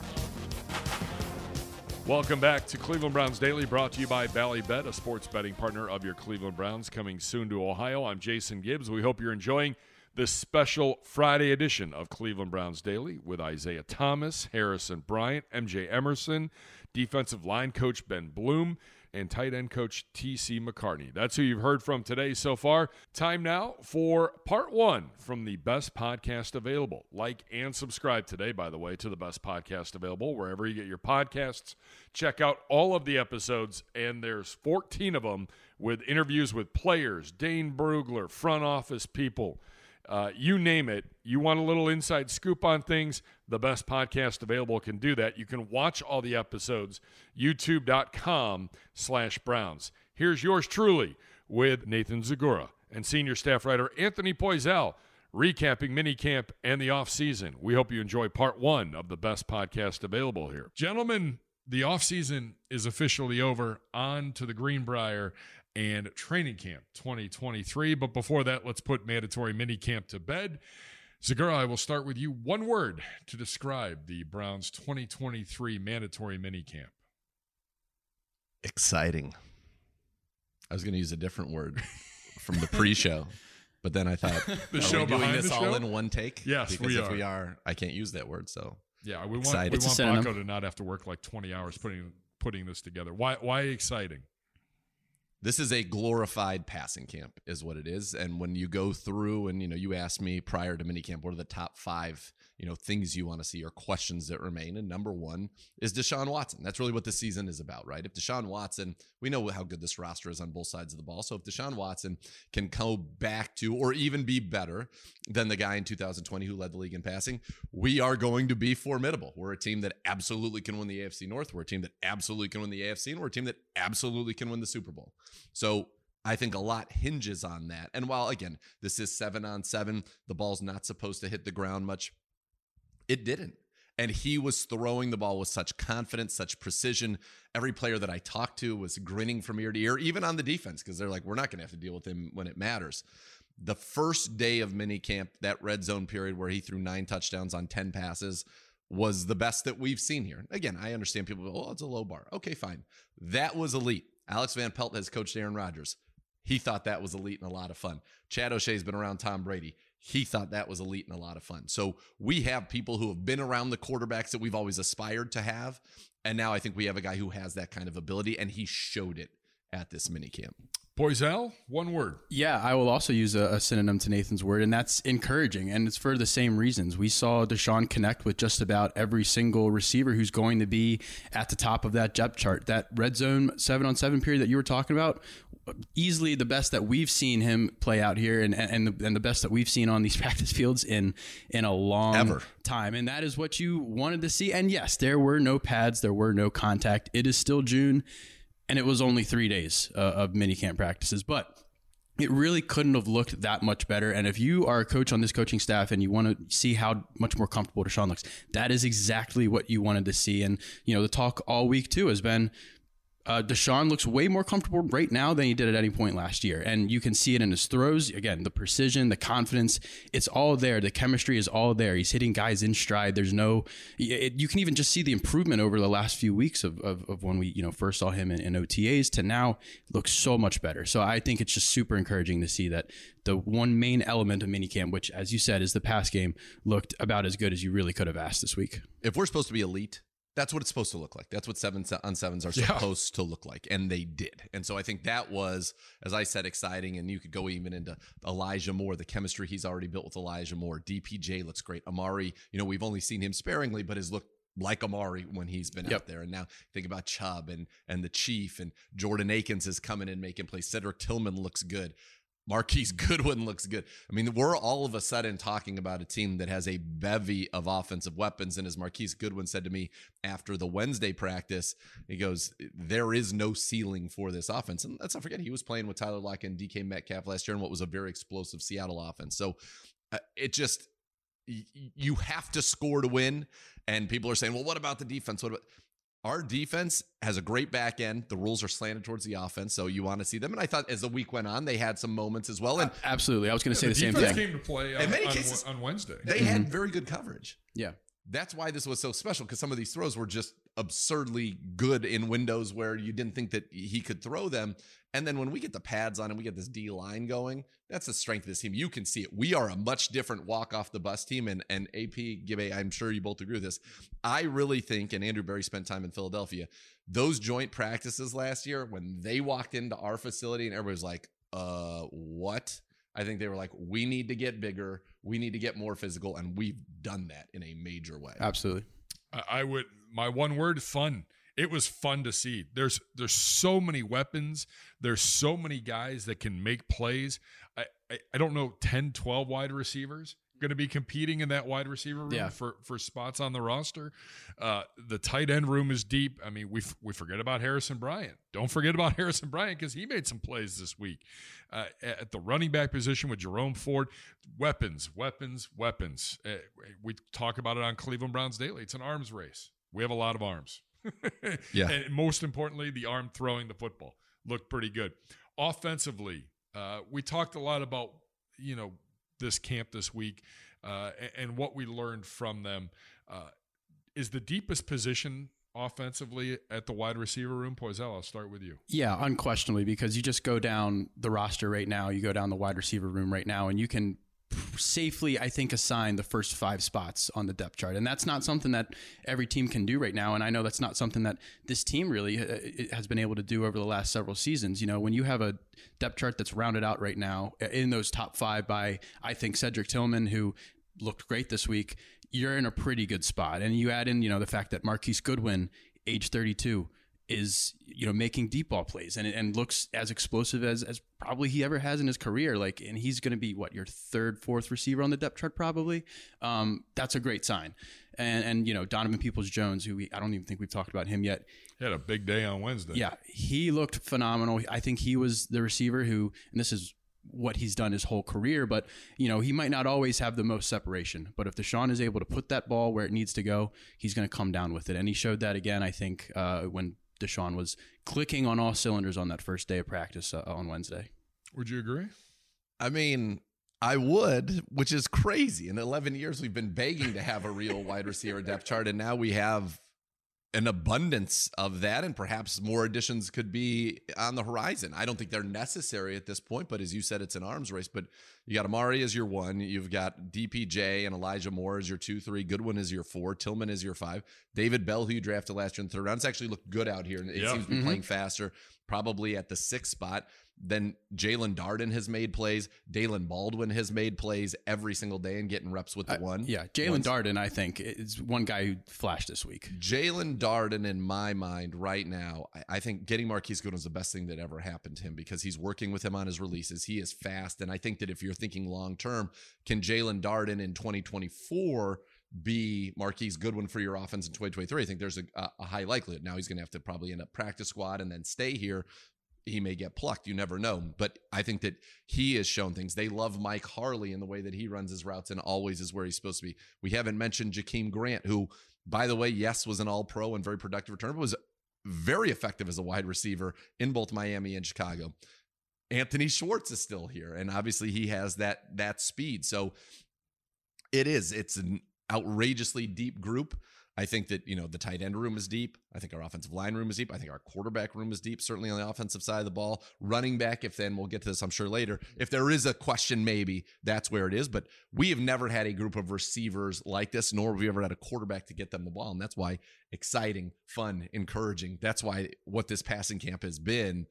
Welcome back to Cleveland Browns Daily, brought to you by Ballybet, a sports betting partner of your Cleveland Browns, coming soon to Ohio. I'm Jason Gibbs. We hope you're enjoying this special Friday edition of Cleveland Browns Daily with Isaiah Thomas, Harrison Bryant, MJ Emerson, defensive line coach Ben Bloom, and tight end coach TC McCartney. That's who you've heard from today so far. Time now for part one from the best podcast available. Like and subscribe today, by the way, to the best podcast available wherever you get your podcasts. Check out all of the episodes, and there's 14 of them with interviews with players, Dane Brugler, front office people uh, you name it. You want a little inside scoop on things? The best podcast available can do that. You can watch all the episodes, youtube.com slash Browns. Here's yours truly with Nathan Zegura and senior staff writer Anthony Poisal recapping minicamp and the offseason. We hope you enjoy part one of the best podcast available here. Gentlemen, the offseason is officially over. On to the Greenbrier and training camp 2023. But before that, let's put mandatory mini camp to bed. Zegura, I will start with you. One word to describe the Browns 2023 mandatory mini camp. Exciting. I was going to use a different word from the pre-show, but then I thought, the show we doing this all show? in one take? Yes, because we if are. we are, I can't use that word. So yeah, we Excited. want we It's want a Baco to not have to work like 20 hours putting putting this together? Why why exciting? This is a glorified passing camp is what it is. And when you go through and you know you asked me prior to minicamp what are the top five you know things you want to see or questions that remain. And number one is deshaun watson. That's really what this season is about right? If deshaun watson we know how good this roster is on both sides of the ball. So if deshaun watson can go back to or even be better than the guy in 2020 who led the league in passing we are going to be formidable. We're a team that absolutely can win the afc north. We're a team that absolutely can win the afc and we're a team that absolutely can win the super bowl. So I think a lot hinges on that. And while, again, this is seven on seven, the ball's not supposed to hit the ground much, it didn't. And he was throwing the ball with such confidence, such precision. Every player that I talked to was grinning from ear to ear, even on the defense, because they're like, we're not going to have to deal with him when it matters. The first day of minicamp, that red zone period where he threw nine touchdowns on 10 passes, was the best that we've seen here. Again, I understand people, go, oh, it's a low bar. Okay, fine. That was elite. Alex Van Pelt has coached Aaron Rodgers. He thought that was elite and a lot of fun. Chad O'Shea's been around Tom Brady. He thought that was elite and a lot of fun. So we have people who have been around the quarterbacks that we've always aspired to have. And now I think we have a guy who has that kind of ability, and he showed it at this mini camp. Poisal, one word. Yeah, I will also use a, a, synonym to Nathan's word, and that's encouraging. And it's for the same reasons. We saw Deshaun connect with just about every single receiver who's going to be at the top of that depth chart. That red zone seven on seven period that you were talking about, easily the best that we've seen him play out here, and and the, and the best that we've seen on these practice fields in in a long Ever. time. And that is what you wanted to see. And yes, there were no pads, there were no contact. It is still June and it was only three days uh, of minicamp practices, but it really couldn't have looked that much better. And if you are a coach on this coaching staff and you want to see how much more comfortable Deshaun looks, that is exactly what you wanted to see. And you know, the talk all week too has been uh, Deshaun looks way more comfortable right now than he did at any point last year. And you can see it in his throws. Again, the precision, the confidence, it's all there. The chemistry is all there. He's hitting guys in stride. There's no, it, you can even just see the improvement over the last few weeks of, of, of when we, you know, first saw him in, in OTAs to now looks so much better. So I think it's just super encouraging to see that the one main element of minicamp, which, as you said, is the pass game, looked about as good as you really could have asked this week. If we're supposed to be elite, that's what it's supposed to look like. That's what seven on sevens are Yeah. supposed to look like, and they did. And so I think that was, as I said, exciting. And you could go even into Elijah Moore, the chemistry he's already built with Elijah Moore. DPJ looks great. Amari, you know, we've only seen him sparingly, but has looked like Amari when he's been out there. And now think about Chubb and and the Chief and Jordan Akins is coming in making plays. Cedric Tillman looks good. Marquise Goodwin looks good. I mean, we're all of a sudden talking about a team that has a bevy of offensive weapons. And as Marquise Goodwin said to me after the Wednesday practice, he goes, There is no ceiling for this offense. And let's not forget, he was playing with Tyler Lockett and DK Metcalf last year in what was a very explosive Seattle offense. So uh, it just, you have to score to win. And people are saying, well, what about the defense? What about our defense has a great back end. The rules are slanted towards the offense, so you want to see them. And I thought as the week went on, they had some moments as well. And Absolutely. I was going to say the the same defense thing. came to play on, In many on- cases, on Wednesday. they had mm-hmm. very good coverage. Yeah. That's why this was so special because some of these throws were just absurdly good in windows where you didn't think that he could throw them. And then when we get the pads on and we get this D line going, that's the strength of this team. You can see it. We are a much different walk off the bus team. And and AP Gibbe, I'm sure you both agree with this. I really think, and Andrew Berry spent time in Philadelphia, those joint practices last year when they walked into our facility and everybody was like, uh, what? I think they were like, we need to get bigger, we need to get more physical, and we've done that in a major way. Absolutely. I I would my one word fun. It was fun to see. There's there's so many weapons. There's so many guys that can make plays. I I, I don't know 10, 12 wide receivers going to be competing in that wide receiver room Yeah. for for spots on the roster. Uh, the tight end room is deep. I mean, we f- we forget about Harrison Bryant. Don't forget about Harrison Bryant because he made some plays this week uh, at the running back position with Jerome Ford. Weapons, weapons, weapons. Uh, we talk about it on Cleveland Browns Daily. It's an arms race. We have a lot of arms. Yeah. And most importantly, the arm throwing the football looked pretty good. Offensively, uh, we talked a lot about you know this camp this week uh, and, what we learned from them. Uh, is the deepest position offensively at the wide receiver room? Poisal, I'll start with you. Yeah, unquestionably, because you just go down the roster right now, you go down the wide receiver room right now, and you can safely, I think, assign the first five spots on the depth chart. And that's not something that every team can do right now. And I know that's not something that this team really uh, has been able to do over the last several seasons. You know, when you have a depth chart that's rounded out right now uh, in those top five by, I think, Cedric Tillman, who looked great this week, you're in a pretty good spot. And you add in, you know, the fact that Marquise Goodwin, age 32, is you know making deep ball plays and and looks as explosive as as probably he ever has in his career. Like and he's going to be what your third fourth receiver on the depth chart probably? Um, that's a great sign. And and you know Donovan Peoples Jones who we, I don't even think we've talked about him yet. He had a big day on Wednesday. Yeah he looked phenomenal. I think he was the receiver who and this is what he's done his whole career, but you know he might not always have the most separation. But if Deshaun is able to put that ball where it needs to go, he's going to come down with it, and he showed that again. I think uh, when Deshaun was clicking on all cylinders on that first day of practice uh, on Wednesday. Would you agree? I mean, I would, which is crazy. In 11 years, we've been begging to have a real wide receiver depth chart, and now we have an abundance of that, and perhaps more additions could be on the horizon. I don't think they're necessary at this point, but as you said, it's an arms race. But you got Amari as your one, you've got DPJ and Elijah Moore as your two, three. Goodwin is your four, Tillman is your five. David Bell, who you drafted last year in the third round, it's actually looked good out here, and it Yeah. seems to be Mhm. playing faster. Probably at the sixth spot. Then Jaelon Darden has made plays. Daylen Baldwin has made plays every single day and getting reps with the one. Yeah, Jaelon Darden, I think, is one guy who flashed this week. Jaelon Darden, in my mind, right now, I, I think getting Marquise Goodwin is the best thing that ever happened to him because he's working with him on his releases. He is fast. And I think that if you're thinking long term, can Jaelon Darden in 2024 be Marquise Goodwin for your offense in 2023? I think there's a, a, a high likelihood. Now he's going to have to probably end up practice squad and then stay here. He may get plucked. You never know. But I think that he has shown things. They love Mike Harley in the way that he runs his routes and always is where he's supposed to be. We haven't mentioned Jakeem Grant, who, by the way, yes, was an all pro and very productive return, but was very effective as a wide receiver in both Miami and Chicago. Anthony Schwartz is still here, and obviously he has that that speed. So it is. It's an outrageously deep group. I think that, you know, the tight end room is deep. I think our offensive line room is deep. I think our quarterback room is deep, certainly on the offensive side of the ball. Running back, if then we'll get to this, I'm sure later. If there is a question, maybe that's where it is. But we have never had a group of receivers like this, nor have we ever had a quarterback to get them the ball. And that's why exciting, fun, encouraging. That's why what this passing camp has been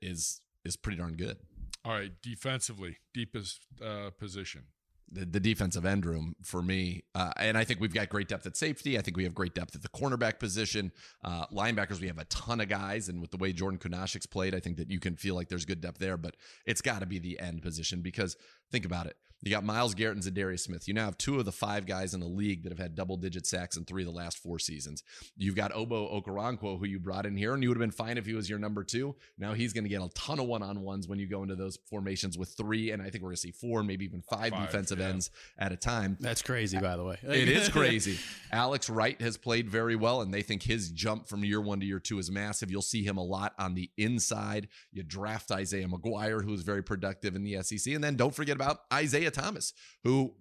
is is pretty darn good. All right, defensively, deepest uh, position. The, the defensive end room for me. Uh, and I think we've got great depth at safety. I think we have great depth at the cornerback position. Uh, linebackers, we have a ton of guys. And with the way Jordan Kunaszyk's played, I think that you can feel like there's good depth there. But it's got to be the end position because think about it. You got Myles Garrett and Za'Darius Smith. You now have two of the five guys in the league that have had double digit sacks in three of the last four seasons. You've got Ogbo Okoronkwo, who you brought in here, and you would have been fine if he was your number two. Now he's going to get a ton of one on ones when you go into those formations with three, and I think we're going to see four, maybe even five, Five, defensive yeah. ends at a time. That's crazy, by the way. It is crazy. Alex Wright has played very well, and they think his jump from year one to year two is massive. You'll see him a lot on the inside. You draft Isaiah McGuire, who is very productive in the SEC. And then don't forget about Isaiah Thomas, who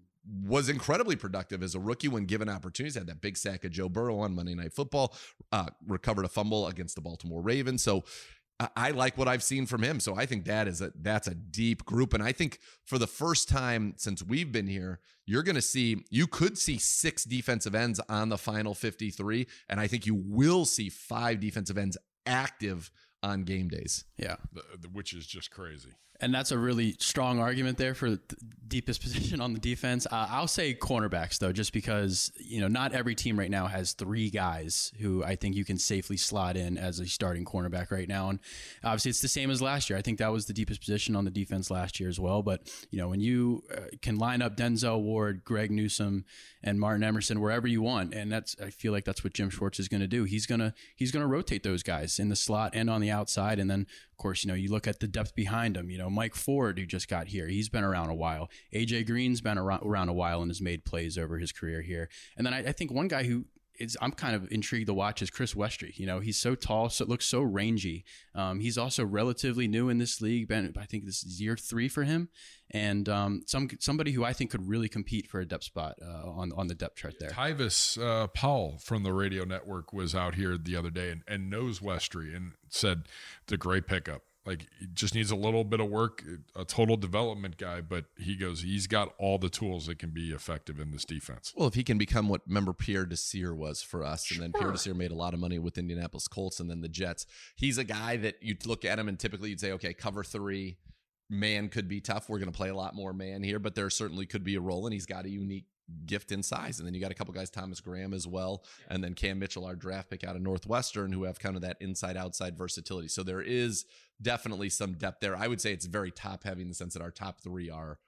was incredibly productive as a rookie when given opportunities. Had that big sack of Joe Burrow on Monday Night Football, uh, recovered a fumble against the Baltimore Ravens. So I- I like what I've seen from him. So I think that is a that's a deep group. And I think for the first time since we've been here, you're gonna see you could see six defensive ends on the final 53. And I think you will see five defensive ends active on game days. Yeah. the, the, which is just crazy. And that's a really strong argument there for the deepest position on the defense. Uh, I'll say cornerbacks though, just because you know not every team right now has three guys who I think you can safely slot in as a starting cornerback right now. And obviously, it's the same as last year. I think that was the deepest position on the defense last year as well. But you know, when you uh, can line up Denzel Ward, Greg Newsome, and Martin Emerson wherever you want, and that's I feel like that's what Jim Schwartz is going to do. He's gonna he's gonna rotate those guys in the slot and on the outside, and then of course you know you look at the depth behind him. You know, Mike Ford who just got here, he's been around a while. AJ Green's been around, around a while and has made plays over his career here. And then I, I think one guy who is I'm kind of intrigued to watch is Chris Westry. You know, he's so tall, so looks so rangy. Um, he's also relatively new in this league. Been I think this is year three for him, and um, some somebody who I think could really compete for a depth spot uh, on on the depth chart there. Tyvis uh, Powell from the radio network was out here the other day and, and knows Westry and said it's a great pickup. Like he just needs a little bit of work, a total development guy. But he goes, he's got all the tools that can be effective in this defense. Well, if he can become what member Pierre Desir was for us, and then Pierre Sure. Desir made a lot of money with Indianapolis Colts and then the Jets. He's a guy that you'd look at him and typically you'd say, okay, cover three, man could be tough. We're going to play a lot more man here, but there certainly could be a role, and he's got a unique gift in size. And then you got a couple guys, Thomas Graham as well, and then Cam Mitchell, our draft pick out of Northwestern, who have kind of that inside outside versatility. So there is definitely some depth there. I would say it's very top heavy in the sense that our top three are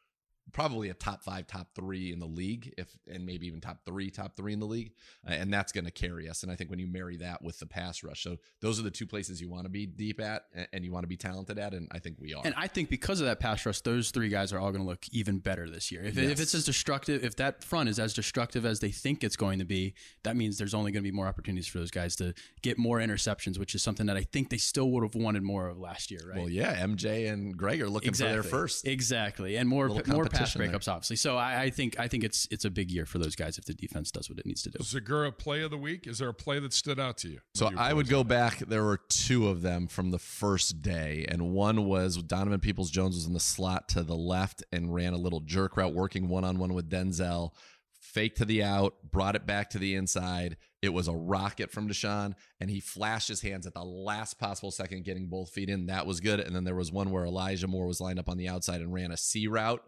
probably a top five, top three in the league, if and maybe even top three, top three in the league, uh, and that's going to carry us. And I think when you marry that with the pass rush, so those are the two places you want to be deep at and you want to be talented at, and I think we are. And I think because of that pass rush, those three guys are all going to look even better this year. If, if it's as destructive, if that front is as destructive as they think it's going to be, that means there's only going to be more opportunities for those guys to get more interceptions, which is something that I think they still would have wanted more of last year, right? well, yeah, MJ and Greg are looking for their first. exactly, and more more pass competition there. breakups, obviously. So I, I think I think it's it's a big year for those guys if the defense does what it needs to do. Zegura play of the week. Is there a play that stood out to you? So you I would go on back. There were two of them from the first day, and one was Donovan Peoples Jones was in the slot to the left and ran a little jerk route, working one on one with Denzel. Fake to the out, brought it back to the inside. It was a rocket from Deshaun, and he flashed his hands at the last possible second, getting both feet in. That was good. And then there was one where Elijah Moore was lined up on the outside and ran a C route,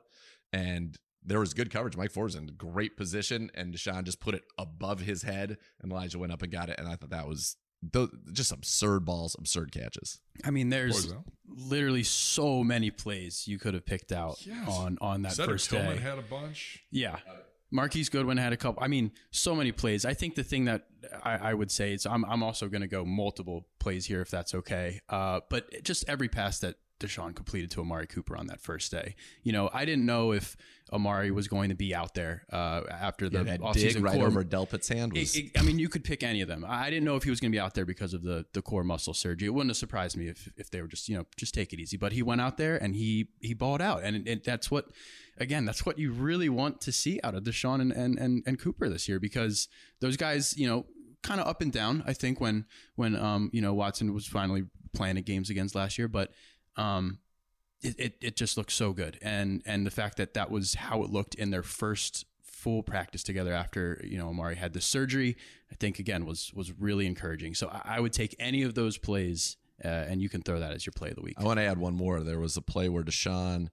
and there was good coverage. Mike Ford's in great position, and Deshaun just put it above his head, and Elijah went up and got it. And I thought that was those, just absurd balls, absurd catches. I mean, there's Boys literally so many plays you could have picked out Yes. on on that Cedric first Tillman day. had a bunch. Yeah. Marquise Goodwin had a couple. I mean, so many plays. I think the thing that I, I would say is I'm, I'm also going to go multiple plays here if that's okay. Uh, but just every pass that Deshaun completed to Amari Cooper on that first day. You know, I didn't know if Amari was going to be out there uh, after the Yeah, offseason right core- over Delpit's hand was. it- it- I mean, you could pick any of them. I I didn't know if he was going to be out there because of the the core muscle surgery. It wouldn't have surprised me if if they were just you know just take it easy. But he went out there and he he balled out, and, and that's what again that's what you really want to see out of Deshaun and and and, and Cooper this year because those guys you know kind of up and down. I think when when um you know Watson was finally playing at games against last year, but um it, it, it just looks so good and and the fact that that was how it looked in their first full practice together after you know Amari had the surgery I think again was was really encouraging so I, I would take any of those plays uh, and you can throw that as your play of the week I want to add one more. There was a play where Deshaun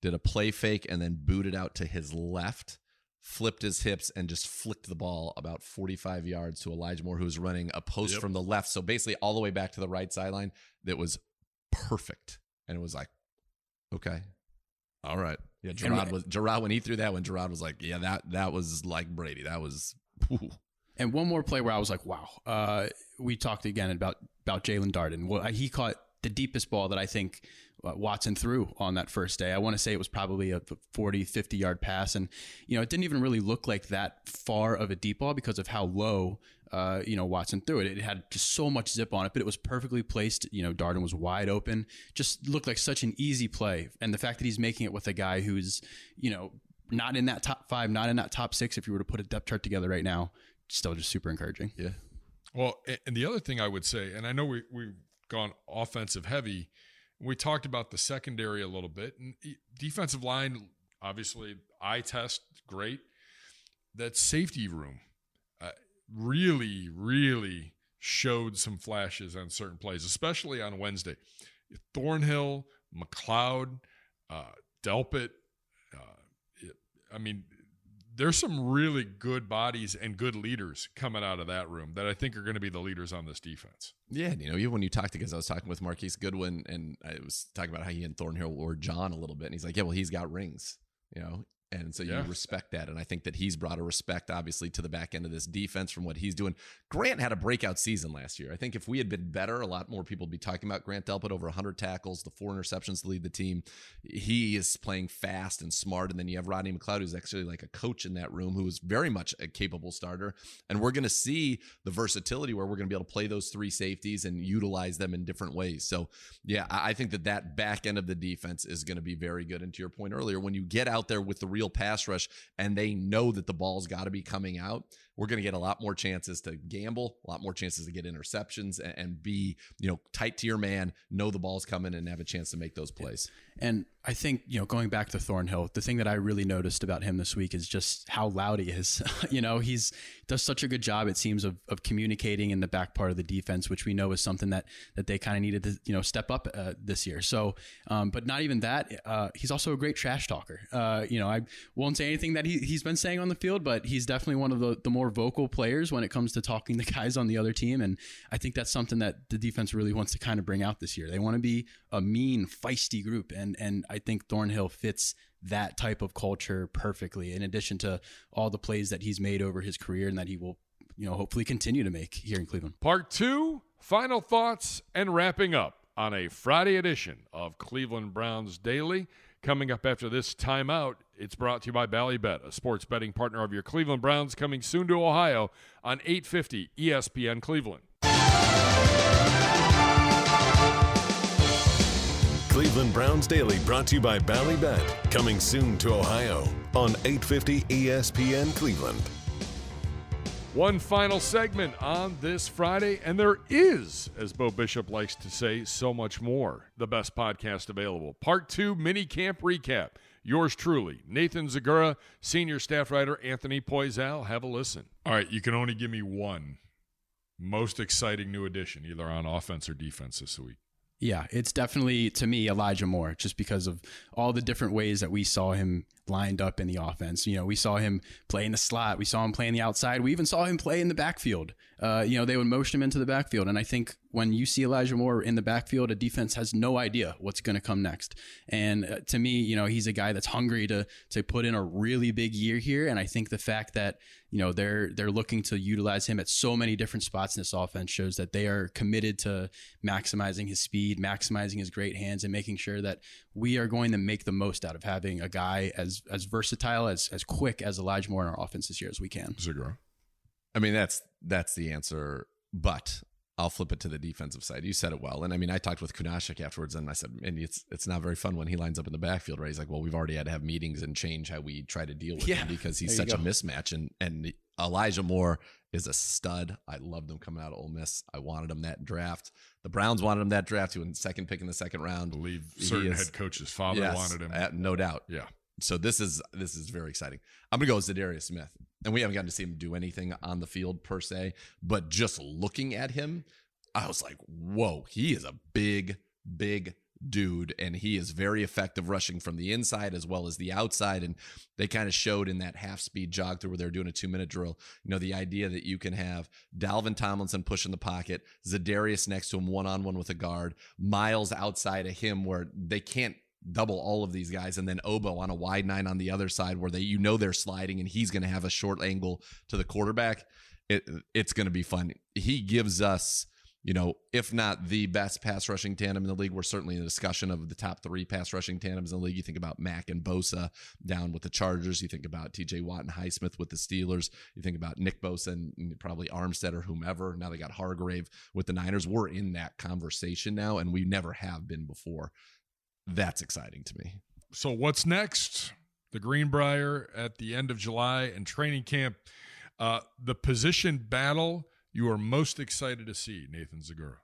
did a play fake and then booted out to his left, flipped his hips, and just flicked the ball about 45 yards to Elijah Moore, who was running a post Yep. from the left. So basically, all the way back to the right sideline. That was perfect. And it was like, okay. All right. Yeah, Gerard was Gerard when he threw that one. Gerard was like, "Yeah, that that was like Brady. That was." And one more play where I was like, wow. Uh, we talked again about about Jaelon Darden. Well, he caught the deepest ball that I think uh, Watson threw on that first day. I want to say it was probably a 40, 50 yard pass. And, you know, it didn't even really look like that far of a deep ball because of how low, uh, you know, Watson threw it. It had just so much zip on it, but it was perfectly placed. You know, Darden was wide open. Just looked like such an easy play. And the fact that he's making it with a guy who's, you know, not in that top five, not in that top six, if you were to put a depth chart together right now, still just super encouraging. Yeah. Well, and the other thing I would say, and I know we, we've gone offensive heavy, we talked about the secondary a little bit, and defensive line, obviously, eye test, great. That safety room really, really showed some flashes on certain plays, especially on Wednesday. Thornhill, McLeod, uh, Delpit. Uh, it- I mean, there's some really good bodies and good leaders coming out of that room that I think are going to be the leaders on this defense. Yeah, you know, even when you talk to guys, I was talking with Marquise Goodwin, and I was talking about how he and Thornhill were John a little bit, and he's like, "Yeah, well, he's got rings, you know." And so Yeah. you respect that. And I think that he's brought a respect, obviously, to the back end of this defense from what he's doing. Grant had a breakout season last year. I think if we had been better, a lot more people would be talking about Grant Delpit over 100 tackles, the four interceptions to lead the team. He is playing fast and smart. And then you have Rodney McLeod, who's actually like a coach in that room, who is very much a capable starter. And we're going to see the versatility where we're going to be able to play those three safeties and utilize them in different ways. So, yeah, I I think that that back end of the defense is going to be very good. And to your point earlier, when you get out there with the real real pass rush and they know that the ball's got to be coming out, we're going to get a lot more chances to gamble, a lot more chances to get interceptions and, and be, you know, tight to your man, know the ball's coming and have a chance to make those plays. And I think, you know, going back to Thornhill, the thing that I really noticed about him this week is just how loud he is. you know, he's does such a good job, it seems, of, of communicating in the back part of the defense, which we know is something that that they kind of needed to, you know, step up uh, this year. So, um, but not even that, uh, he's also a great trash talker. Uh, you know, I won't say anything that he, he's been saying on the field, but he's definitely one of the, the more vocal players when it comes to talking to guys on the other team. And I think that's something that the defense really wants to kind of bring out this year. They want to be a mean, feisty group. And, and I think Thornhill fits that type of culture perfectly, in addition to all the plays that he's made over his career and that he will, you know, hopefully continue to make here in Cleveland. Part two, final thoughts and wrapping up on a Friday edition of Cleveland Browns Daily. Coming up after this timeout, it's brought to you by Ballybet, a sports betting partner of your Cleveland Browns, coming soon to Ohio on 850 ESPN Cleveland. Cleveland Browns Daily brought to you by Ballybet, coming soon to Ohio on 850 ESPN Cleveland. One final segment on this Friday, and there is, as Bo Bishop likes to say, so much more. The best podcast available. Part two mini camp recap. Yours truly, Nathan Zegura, senior staff writer Anthony Poisal. Have a listen. All right, you can only give me one most exciting new addition, either on offense or defense this week. Yeah, it's definitely to me Elijah Moore, just because of all the different ways that we saw him lined up in the offense. You know, we saw him play in the slot, we saw him play in the outside, we even saw him play in the backfield. Uh, you know, they would motion him into the backfield, and I think when you see Elijah Moore in the backfield, a defense has no idea what's going to come next. And uh, to me, you know, he's a guy that's hungry to to put in a really big year here, and I think the fact that you know they're they're looking to utilize him at so many different spots in this offense shows that they are committed to maximizing his speed, maximizing his great hands, and making sure that we are going to make the most out of having a guy as as versatile as as quick as Elijah Moore in our offense this year as we can. Zegura. I mean, that's that's the answer. But I'll flip it to the defensive side. You said it well, and I mean, I talked with Kunaszyk afterwards, and I said, "And it's it's not very fun when he lines up in the backfield, right?" He's like, "Well, we've already had to have meetings and change how we try to deal with Yeah. him because he's There you such a mismatch." And and Elijah Moore is a stud. I loved him coming out of Ole Miss. I wanted him that draft. The Browns wanted him that draft. He went second pick in the second round. I believe He certain is- head coach's father Yes, wanted him. uh, no doubt. yeah. So this is this is very exciting. I'm gonna go with Za'Darius Smith, and we haven't gotten to see him do anything on the field per se, but just looking at him, I was like, "Whoa, he is a big, big dude, and he is very effective rushing from the inside as well as the outside." And they kind of showed in that half speed jog through where they're doing a two minute drill. You know, the idea that you can have Dalvin Tomlinson pushing the pocket, Za'Darius next to him one on one with a guard, Miles outside of him where they can't double all of these guys and then Ogbo on a wide nine on the other side where they you know they're sliding and he's going to have a short angle to the quarterback. It it's going to be fun. He gives us you know if not the best pass rushing tandem in the league we're certainly in a discussion of the top 3 pass rushing tandems in the league. You think about Mack and Bosa down with the Chargers. You think about TJ Watt and Highsmith with the Steelers. You think about Nick Bosa and probably Armstead or whomever. Now they got Hargrave with the Niners. We're in that conversation now and we never have been before that's exciting to me. So what's next? The Greenbrier at the end of July and training camp. Uh, the position battle you are most excited to see, Nathan Zegura.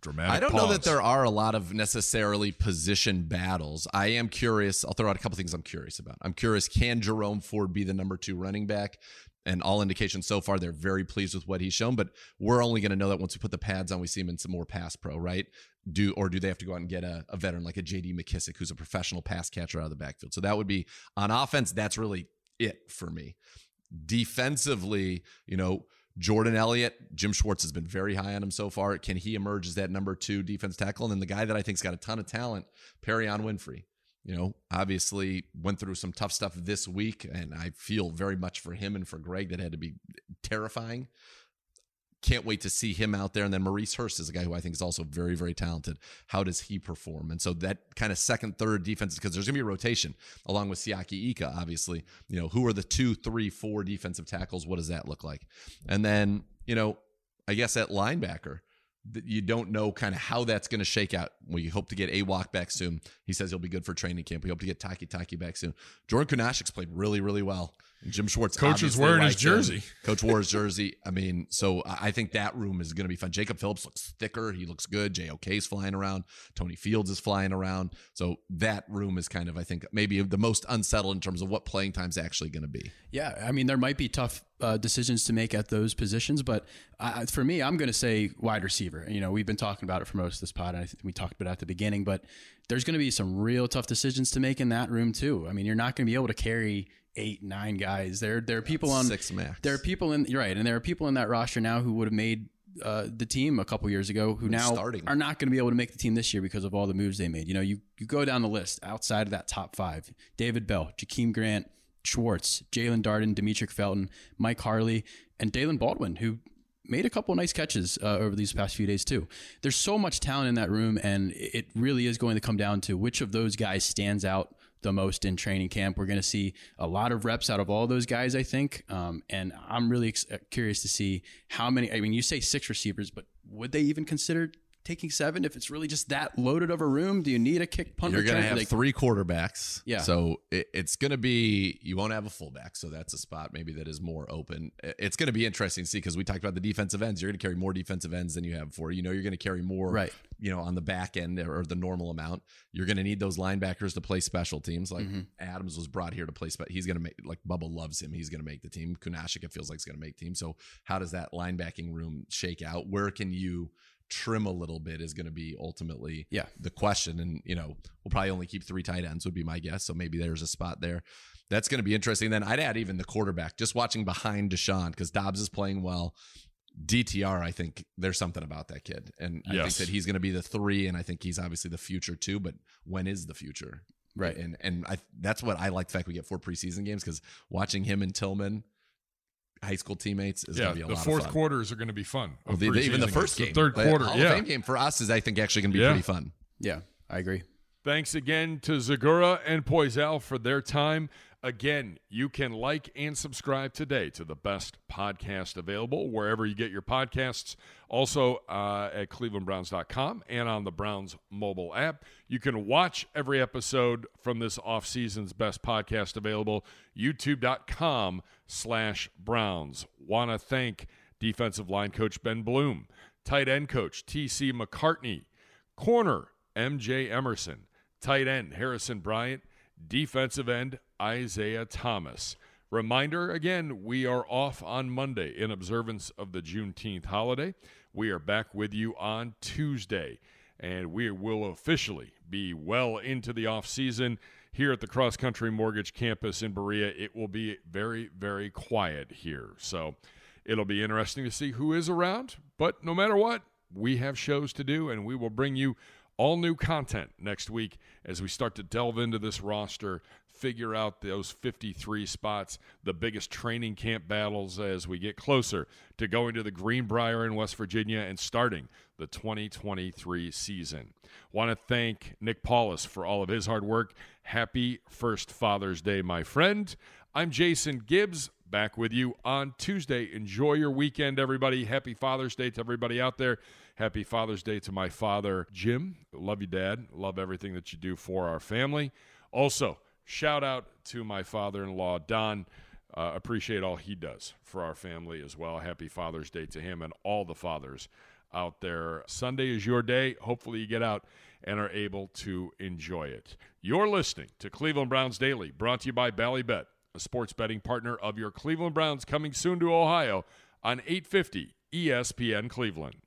Dramatic. I don't know that there are a lot of necessarily position battles. I am curious. I'll throw out a couple things I'm curious about. I'm curious can Jerome Ford be the number two running back? And all indications so far, they're very pleased with what he's shown. But we're only going to know that once we put the pads on, we see him in some more pass pro, right? Do or do they have to go out and get a, a veteran like a JD McKissic, who's a professional pass catcher out of the backfield? So that would be on offense. That's really it for me. Defensively, you know, Jordan Elliott, Jim Schwartz has been very high on him so far. Can he emerge as that number two defense tackle? And then the guy that I think's got a ton of talent, Perrion Winfrey. You know, obviously went through some tough stuff this week, and I feel very much for him and for Greg that had to be terrifying. Can't wait to see him out there. And then Maurice Hurst is a guy who I think is also very, very talented. How does he perform? And so that kind of second, third defense, because there's going to be a rotation along with Siaki Ika, obviously. You know, who are the two, three, four defensive tackles? What does that look like? And then, you know, I guess at linebacker, you don't know kind of how that's going to shake out. We hope to get a walk back soon. He says he'll be good for training camp. We hope to get Takitaki back soon. Jordan Kunaszyk's played really, really well. And Jim Schwartz, Coach is wearing his likes him. jersey. Coach wore his jersey. I mean, so I I think that room is going to be fun. Jacob Phillips looks thicker. He looks good. JOK's flying around. Tony Fields is flying around. So that room is kind of, I think, maybe the most unsettled in terms of what playing time's actually going to be. Yeah, I mean, there might be tough uh, decisions to make at those positions, but for me, I'm going to say wide receiver. You know, we've been talking about it for most of this pod, and I think we talked about it at the beginning, but there's going to be some real tough decisions to make in that room too. I mean, you're not going to be able to carry eight, nine guys. There, there are people on Six max. There are people in you're right, and there are people in that roster now who would have made uh, the team a couple years ago who now starting. are not going to be able to make the team this year because of all the moves they made. You know, you you go down the list outside of that top five: David Bell, Jakeem Grant, Schwartz, Jaelon Darden, Demetric Felton, Mike Harley, and Daylen Baldwin, who made a couple nice catches uh, over these past few days too. There's so much talent in that room, and it really is going to come down to which of those guys stands out the most in training camp. We're going to see a lot of reps out of all those guys, I think, um, and I'm really ex- curious to see how many. I mean, you say six receivers, but would they even consider? Taking seven, if it's really just that loaded of a room, do you need a kick punt You're going to have Like, three quarterbacks. Yeah. So it, it's going to be, you won't have a fullback. So that's a spot maybe that is more open. It's going to be interesting to see because we talked about the defensive ends. You're going to carry more defensive ends than you have before. You know, you're going to carry more, Right. you know, on the back end or the normal amount. You're going to need those linebackers to play special teams. Like Mm-hmm. Adams was brought here to play, spe- he's going to make, like Bubba loves him. He's going to make the team. Kunaszyk, it feels like, he's going to make team. So how does that linebacking room shake out? Where can you, trim a little bit is going to be ultimately Yeah. the question. And, you know, we'll probably only keep three tight ends, would be my guess. So maybe there's a spot there. That's going to be interesting. Then I'd add even the quarterback, just watching behind Deshaun, because Dobbs is playing well. DTR, I think there's something about that kid. And I Yes. think that he's going to be the three. And I think he's obviously the future too. But when is the future? Right. And and I that's what I like the fact we get four preseason games because watching him and Tillman, high school teammates, is yeah, going to be a the lot fourth of fun. quarters are going to be fun. Well, the- the- even the first game, the third But quarter, Hall yeah. of Fame game for us is I think actually going to be Yeah. pretty fun. yeah, I agree. Thanks again to Zegura and Poisal for their time. Again, you can like and subscribe today to the best podcast available wherever you get your podcasts. Also uh, at clevelandbrowns.com and on the Browns mobile app. You can watch every episode from this off-season's best podcast available, youtube.com slash Browns. Want to thank defensive line coach Ben Bloom, tight end coach T.C. McCartney, corner MJ Emerson, tight end Harrison Bryant, defensive end Isaiah Thomas. Reminder again, we are off on Monday in observance of the Juneteenth holiday. We are back with you on Tuesday, and we will officially be well into the off season here at the Cross Country Mortgage Campus in Berea. It will be very, very quiet here. So it'll be interesting to see who is around. But no matter what, we have shows to do, and we will bring you all new content next week as we start to delve into this roster, figure out those 53 spots, the biggest training camp battles as we get closer to going to the Greenbrier in West Virginia and starting the 2023 season. Want to thank Nick Paulus for all of his hard work. Happy first Father's Day, my friend. I'm Jason Gibbs back with you on Tuesday. Enjoy your weekend, everybody. Happy Father's Day to everybody out there. Happy Father's Day to my father, Jim. Love you, Dad. Love everything that you do for our family. Also, shout out to my father in law, Don. Uh, appreciate all he does for our family as well. Happy Father's Day to him and all the fathers out there. Sunday is your day. Hopefully, you get out and are able to enjoy it. You're listening to Cleveland Browns Daily, brought to you by Ballybet, a sports betting partner of your Cleveland Browns, coming soon to Ohio on 850 ESPN Cleveland.